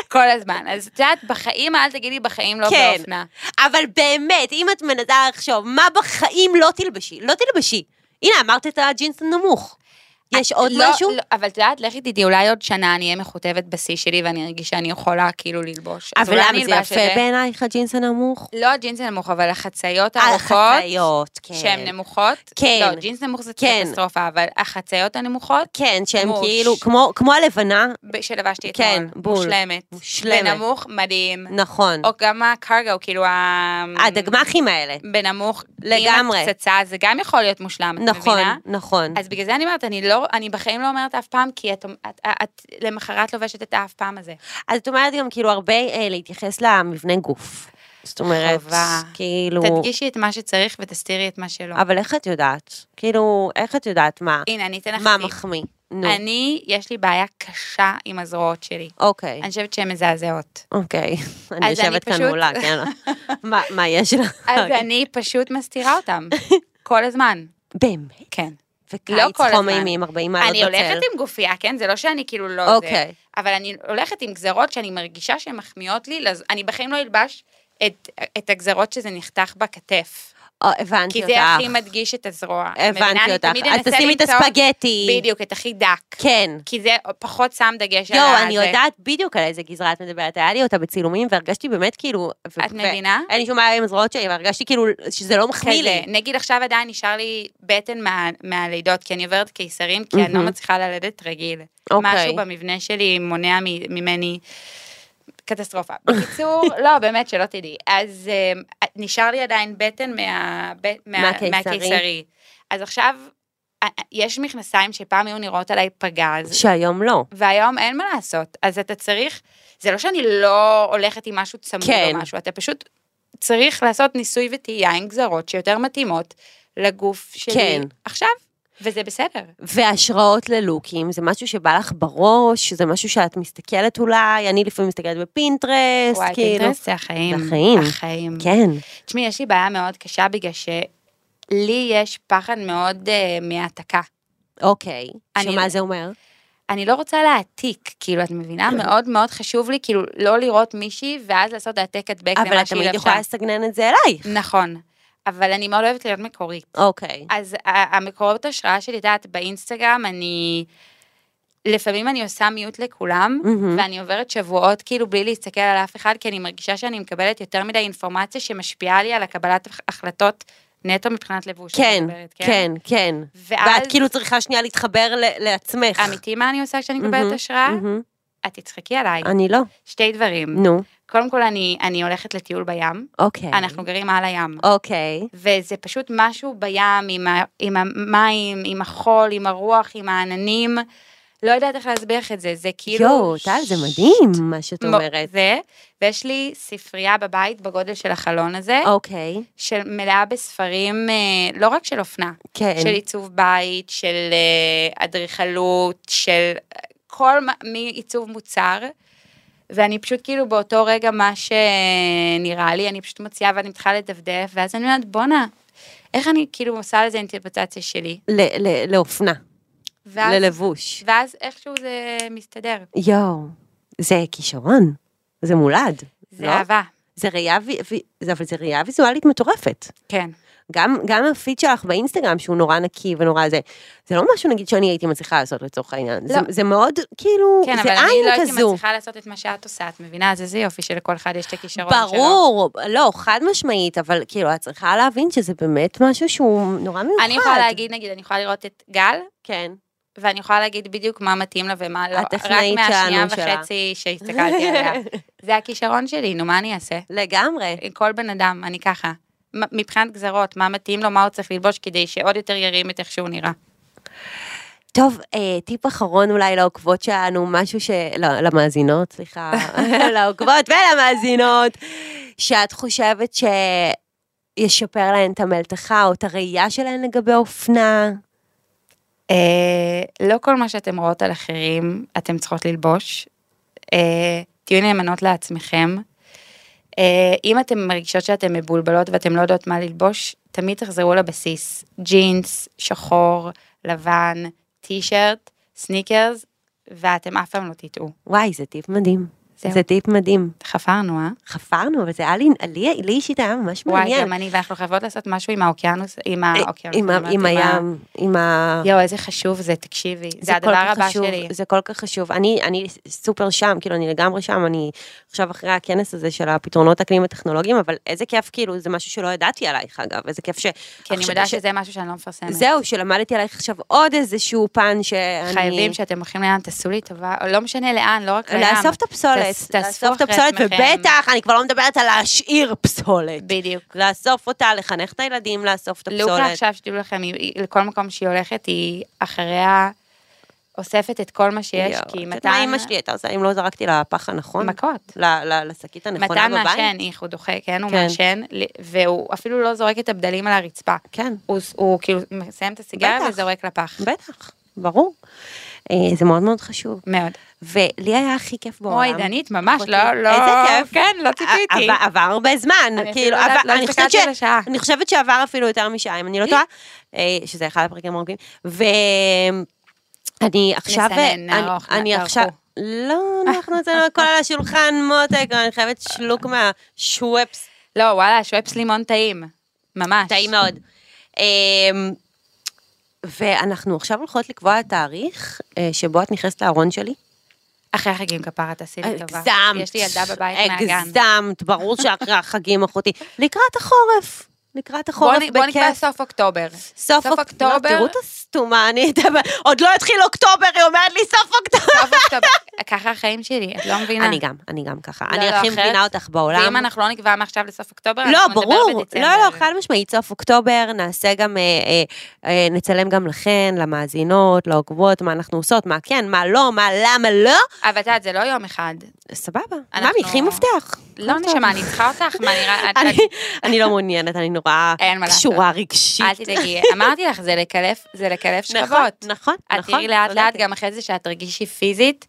כל הזמן. אז את יודעת, בחיים, אל תגידי בחיים לא כן. באופנה. אבל באמת, אם את מנסה לחשוב, מה בחיים לא תלבשי? לא תלבשי. הנה, אמרת את הג'ינס הנמוך. יש עוד לא, משהו? לא, אבל את יודעת, לכי תדעי, אולי עוד שנה אני אהיה מכותבת בשיא שלי ואני ארגיש שאני יכולה כאילו ללבוש. אבל למה זה את יפה בעינייך, הג'ינס הנמוך? לא הג'ינס הנמוך, אבל החצאיות הארוכות, החצאיות, כן. שהן נמוכות. כן. לא, ג'ינס נמוך זה כן. קטסטרופה, אבל החצאיות הנמוכות, כן, שהן. כאילו, כמו כמו הלבנה, ב- שלבשתי כן, אתמול, בול. מושלמת. מושלמת. בנמוך, מדהים. נכון. או גם הקרגו, כאילו ה... הדגמחים האלה. בנמוך, לגמרי. עם הפצצה, זה גם יכול להיות מושלם, את נכון, מבינה? נכון. אז בגלל זה אני אומרת, אני לא, אני בחיים לא אומרת אף פעם, כי את, את, את, את למחרת לובשת את האף פעם הזה. אז את אומרת גם כאילו הרבה אה, להתייחס למבנה גוף. זאת אומרת, חובה. כאילו... תדגישי את מה שצריך ותסתירי את מה שלא. אבל איך את יודעת? כאילו, איך את יודעת מה? הנה, אני אתן לך מה. מחמיא? נו. אני, יש לי בעיה קשה עם הזרועות שלי. אוקיי, אני חושבת שהן מזעזעות. אוקיי. אני יושבת כאן מולה, כן. מה- מה יש לך? אז אוקיי. אני פשוט מסתירה אותם. כל הזמן. באמת? כן. וקיץ לא חום. אימים, 40 מעלות בצל. אני הולכת עם גופייה, כן? זה לא שאני כאילו לא זה. אוקיי. אבל אני הולכת עם גזרות שאני מרגישה שהן מחמיאות לי, אני בחיים לא אלבש את, את הגזרות שזה נחתך בכתף. או, הבנתי כי אותך. זה הכי מדגיש את הזרוע. הבנתי אותך. אז תשימי את הספגטי. בדיוק, את הכי דק. כן. כי זה פחות שם דגש על יואו, הזה. אני יודעת בדיוק על איזה גזרה את מדברת. היה לי אותה בצילומים, והרגשתי באמת כאילו... את מבינה? אין לי שום בעיה עם הזרועות שלי, והרגשתי כאילו שזה לא מחמיא. לי. נגיד עכשיו עדיין נשאר לי בטן מה, מהלידות, כי אני עוברת קיסרים, כי אני לא. מצליחה ללדת רגיל. אוקיי. משהו במבנה שלי מונע ממני קטסטרופה. בקיצור, לא, באמת, שלא תדעי. אז אה, נשאר לי עדיין בטן מה, ב- מה, מהקיסרי. מהקיסרי. אז עכשיו, יש מכנסיים שפעם היו נראות עליי פגז, שהיום לא. והיום אין מה לעשות. אז אתה צריך, זה לא שאני לא הולכת עם משהו צמוד כן. או משהו, אתה פשוט צריך לעשות ניסוי וטעייה עם גזרות שיותר מתאימות לגוף שלי כן. עכשיו, וזה בסדר. והשראות ללוקים, זה משהו שבא לך בראש, זה משהו שאת מסתכלת אולי, אני לפעמים מסתכלת בפינטרסט, וואי, כאילו. פינטרסט זה החיים. זה החיים. החיים. כן. תשמעי, יש לי בעיה מאוד קשה בגלל שלי יש פחד מאוד אה, מהעתקה. אוקיי. אני- שמה זה אומר? אני לא רוצה להעתיק, כאילו, את מבינה? מאוד מאוד חשוב לי, כאילו, לא לראות מישהי ואז לעשות העתק הדבק אבל למה את שהיא תמיד לבשה. יכולה לסגנן את זה אלייך. נכון. אבל אני מאוד אוהבת להיות מקורית. אוקיי. אז ה- המקורות השראה שלי, את יודעת, באינסטגרם, אני... לפעמים אני עושה מיוט לכולם, מהמם. ואני עוברת שבועות כאילו בלי להסתכל על אף אחד, כי אני מרגישה שאני מקבלת יותר מדי אינפורמציה שמשפיעה לי על הקבלת החלטות נטו מבחינת לבוש. כן, מדברת, כן, כן. ואז, ואת כאילו צריכה שנייה להתחבר ל- לעצמך. אמיתי מה אני עושה כשאני מקבלת השראה? מהמם. את תצחקי עליי. אני לא. שתי דברים. נו, קודם כל, אני, אני הולכת לטיול בים, אוקיי. אנחנו גרים על הים. אוקיי. וזה פשוט משהו בים, עם, ה, עם המים, עם החול, עם הרוח, עם העננים. לא יודעת איך להסביר לך את זה, זה כאילו... יואו, טל, זה מדהים מה שאת אומרת. זה, ויש לי ספרייה בבית בגודל של החלון הזה, אוקיי. של מלאה בספרים, לא רק של אופנה, כן. של עיצוב בית, של אדריכלות, של כל, מעיצוב מוצר. ואני פשוט כאילו באותו רגע מה שנראה לי, אני פשוט מוציאה ואני מתחילה לדפדף, ואז אני אומרת, בואנה, איך אני כאילו עושה לזה אינטרפרטציה שלי. ל- ל- לאופנה, ואז, ללבוש. ואז איכשהו זה מסתדר. יואו, זה כישרון. זה מולד. זה לא? אהבה, זה ראייה, וי- זה- אבל זה ראייה ויזואלית מטורפת. כן. גם, גם הפיד שלך באינסטגרם שהוא נורא נקי ונורא זה, זה לא משהו נגיד שאני הייתי מצליחה לעשות לצורך העניין. זה, לא. זה מאוד כאילו, כן, זה אבל אני עין לא הייתי כזו. מצליחה לעשות את מה שאת עושה, את מבינה? אז איזה יופי שלכל אחד יש את הכישרון שלו. ברור, לא, חד משמעית, אבל כאילו, את צריכה להבין שזה באמת משהו שהוא נורא מיוחד. אני יכולה להגיד, נגיד, אני יכולה לראות את גל, כן. ואני יכולה להגיד בדיוק מה מתאים לה ומה לא. רק הטכנאית מהשנייה שלנו שלה. וחצי שהסתכלתי עליה. זה הכישרון שלי, נו, מה אני אעשה? לגמרי. כל בן אדם, אני ככה. מבחינת גזרות, מה מתאים לו, מה הוא צריך ללבוש כדי שעוד יותר ירים את איך שהוא נראה. טוב, אה, טיפ אחרון אולי לעוקבות שלנו, משהו ש... לא, למאזינות, סליחה, לעוקבות ולמאזינות, שאת חושבת שישפר להן את המלתחה או את הראייה שלהן לגבי אופנה. אה, לא כל מה שאתם רואות על אחרים, אתם צריכות ללבוש. אה, תהיו נאמנות לעצמכם. אה, אם אתם מרגישות שאתן מבולבלות ואתן לא יודעות מה ללבוש, תמיד תחזרו לבסיס. ג'ינס, שחור, לבן, טי-שירט, סניקרס, ואתם אף פעם לא תטעו. וואי, זה טיפ מדהים. זהו. זה טיפ מדהים. חפרנו, אה? חפרנו, אבל זה היה לי, לי, לי אישית היה ממש וואי, מעניין. גם אני, ואנחנו חייבות לעשות משהו עם האוקיינוס, עם האוקיינוס. עם, עם הים, עם ה... יואו, איזה חשוב זה, תקשיבי. זה כל הדבר הבא חשוב, שלי. זה כל כך חשוב. אני, אני סופר שם, כאילו, אני לגמרי שם, אני עכשיו אחרי הכנס הזה של הפתרונות אקלים הטכנולוגיים, אבל איזה כיף, כאילו, זה משהו שלא ידעתי עלייך, אגב, איזה כיף ש... כי אני יודעת ש- שזה משהו שאני לא מפרסמת. זהו, שלמדתי עלייך עכשיו עוד איזשהו פן שאני... חייבים שאתם הולכים לים, תעשו לי טובה, לא משנה לאן, לא רק לים. לאסוף את הפסולת, תאס- תאספו לאסוף את הפסולת. ובטח, אני כבר לא מדברת על להשאיר פסולת. בדיוק. לאסוף אותה, לחנך את הילדים לאסוף את לוקה הפסולת. עכשיו, שתדעו לכם, היא- לכל מקום שהיא הולכת, היא אחריה אוספת את כל מה שיש, כי יודעת מה מתן... אימא שלי הייתה עושה, אם לא זרקתי לפח הנכון? מכות. לשקית הנכונה מתן בבית? מעשן, איך הוא דוחה, כן, הוא כן. מעשן, והוא אפילו לא זורק את הבדלים על הרצפה. כן, הוא הוא כאילו מסיים את הסיגריה. וזורק לפח. בטח. ברור. אה, זה מאוד מאוד חשוב. מאוד. ולי היה הכי כיף בעולם. אוי, דנית, ממש. לא, לא, איזה כיף. כן, לא ציפיתי. עבר, עבר הרבה זמן, אני כאילו, לא- לא אני חושבת ש... אני חושבת שעבר אפילו יותר משעה, אם אני לא טועה, אה, שזה אחד הפרקים הארוכים, ואני עכשיו... נסנן, אני- נערוך. עכשיו... לא, אנחנו נצאנו הכל על השולחן, מותק, אני חייבת שלוק מהשוופס. לא, וואלה, שוואפס לימון טעים. ממש. טעים מאוד. ואנחנו עכשיו הולכות לקבוע תאריך אה, שבו את נכנסת לארון שלי. אחרי החגים כפרה, תעשי לי טובה. הגזמת. יש לי ילדה בבית מהגן. הגזמת, ברור שאחרי החגים אחותי. לקראת החורף. לקראת בוא החורף נ- בוא נקבע בכיף. סוף אוקטובר. סוף סוף אוקטובר. תראו את הסתומה, אני... עוד לא התחיל אוקטובר, היא אומרת לי סוף אוקטובר. סוף אוקטובר. ככה החיים שלי, את לא מבינה. אני גם, אני גם ככה. לא, אני לא, הכי מבינה אותך בעולם. ואם אנחנו לא נקבע מעכשיו לסוף אוקטובר, לא, אנחנו נדבר ברור, בדצמבר. לא, לא, חד משמעית, סוף אוקטובר, נעשה גם, אה, אה, אה, נצלם גם לכן, למאזינות, לעוקבות, מה אנחנו עושות, מה כן, מה לא, מה למה לא, אבל את יודעת, זה לא יום אחד. סבבה. אנחנו- ממי, קחי מפתח. לא. נשמה, אני צריכה אותך, מה נראה... את- אני- לא מעוניינת, אני נורא. קשורה רגשית. אל תדאגי, אמרתי לך, זה לקלף, זה לקלף נכון, שכבות. נכון, את נכון. תראי לאט לאט. גם אחרי זה שאת תרגישי פיזית.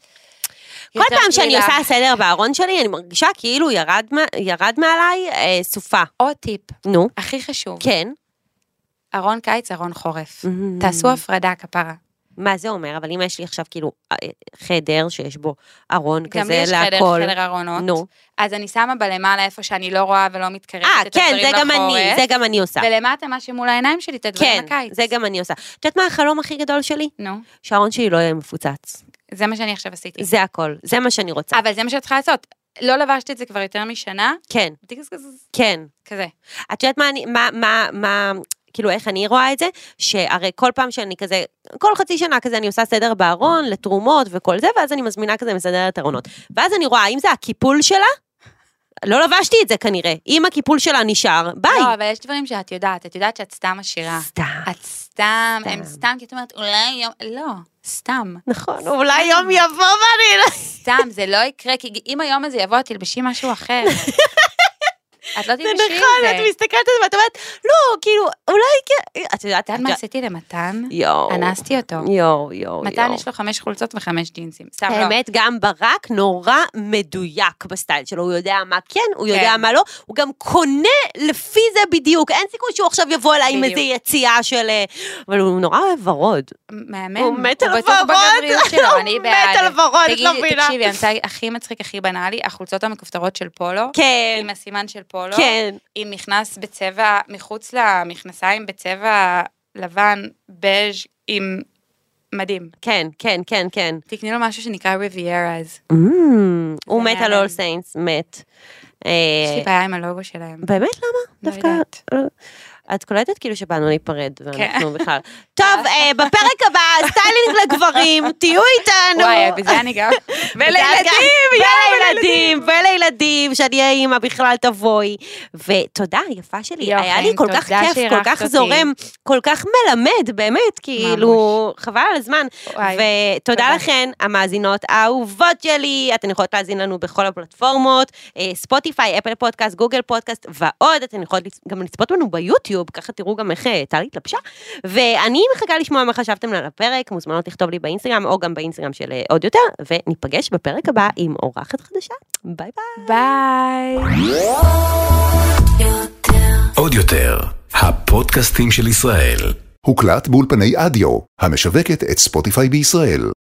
כל פעם שאני. עושה סדר בארון שלי, אני מרגישה כאילו ירד מעליי אה, סופה. עוד טיפ, נו, הכי חשוב, כן. ארון קיץ, ארון חורף. Mm. תעשו הפרדה, כפרה. מה זה אומר? אבל אם יש לי עכשיו כאילו אה, חדר שיש בו ארון גם כזה לי יש חדר, להכל. חדר ארונות. נו. אז אני שמה בלמעלה איפה שאני לא רואה ולא מתקרבת אה, את כן, הדברים זה לחורף. גם אני, זה גם אני עושה. ולמטה מה שמול העיניים שלי, את הדברים כן, לקיץ. זה גם אני עושה. את יודעת מה החלום הכי גדול שלי? נו, שהארון שלי לא יהיה מפוצץ. זה מה שאני עכשיו עשיתי. זה הכל, זה מה שאני רוצה. אבל זה מה שאת צריכה לעשות. לא לבשת את זה כבר יותר משנה, כן, כן. כזה. את יודעת מה אני, מה, מה, מה, כאילו איך אני רואה את זה? שהרי כל פעם שאני כזה, כל חצי שנה כזה אני עושה סדר בארון לתרומות וכל זה, ואז אני מזמינה כזה מסדרת ארונות. ואז אני רואה, האם זה הקיפול שלה? לא לבשתי את זה כנראה. אם הקיפול שלה נשאר, ביי. לא, אבל יש דברים שאת יודעת, את יודעת שאת סתם עשירה. סתם. את סתם, הם סתם. סתם, כי את אומרת, אולי יום, לא, סתם. נכון, אולי יום יבוא ואני... סתם, זה לא יקרה, כי אם היום הזה יבוא, תלבשי משהו אחר. את לא זה תלבשי את נכון, את זה. מסתכלת על זה ואת אומרת, לא, כאילו, אולי כן. את יודעת, את יודעת מה עשיתי למתן? יואו. אנסתי אותו. יואו, יואו, מתן. יש לו חמש חולצות וחמש ג'ינסים. סתם לא. האמת, גם ברק נורא מדויק בסטייל שלו, הוא יודע מה כן, הוא יודע כן. מה לא, הוא גם קונה לפי זה בדיוק, אין סיכוי שהוא עכשיו יבוא אליי עם. איזה יציאה של... אה, אבל הוא נורא אוהב ורוד. מהמם. הוא מת על ורוד. הוא. מת על ורוד, את לא מבינה. תקשיבי, המצא הכי מצחיק, הכי בנאלי, החולצות המכופתרות של פולו. כן, עם הסימן של פולו. כן. עם מכנס בצבע, מחוץ למכנסיים בצבע לבן, בז' עם מדהים. כן, כן, כן, כן. תקני לו משהו שנקרא ריבייראז. Mm, הוא מת על. אול סיינס, מת. אה, יש לי בעיה עם הלוגו שלהם. באמת למה? לא דווקא... את קולטת כאילו שבאנו להיפרד, ואנחנו כן. בכלל. טוב, אה, בפרק הבא, סטיילינג לגברים, תהיו איתנו. וואי, בזה אני גם. ולילדים, ולילדים, ולילדים, שאני אהיה אימא בכלל תבואי. ותודה, יפה שלי, היה לי כל כך כיף, כל כך. זורם, כל כך מלמד, באמת, כאילו, חבל על הזמן. ותודה תודה. לכן, המאזינות האהובות שלי, אתן יכולות להאזין לנו בכל הפלטפורמות, ספוטיפיי, אפל פודקאסט, גוגל פודקאסט ועוד, אתן יכולות גם לצפות בנו ביוטיוב, ככה תראו גם איך אה, טל התלבשה. ואני מחכה לשמוע מה חשבתם על הפרק, מוזמנות לכתוב לי באינסטגרם, או גם באינסטגרם של אה, עוד יותר, וניפגש בפרק הבא עם אורחת חדשה. ביי ביי. ביי. עוד יותר, הפודקאסטים של ישראל. הוקלט באולפני אדיו, המשווקת את ספוטיפיי בישראל.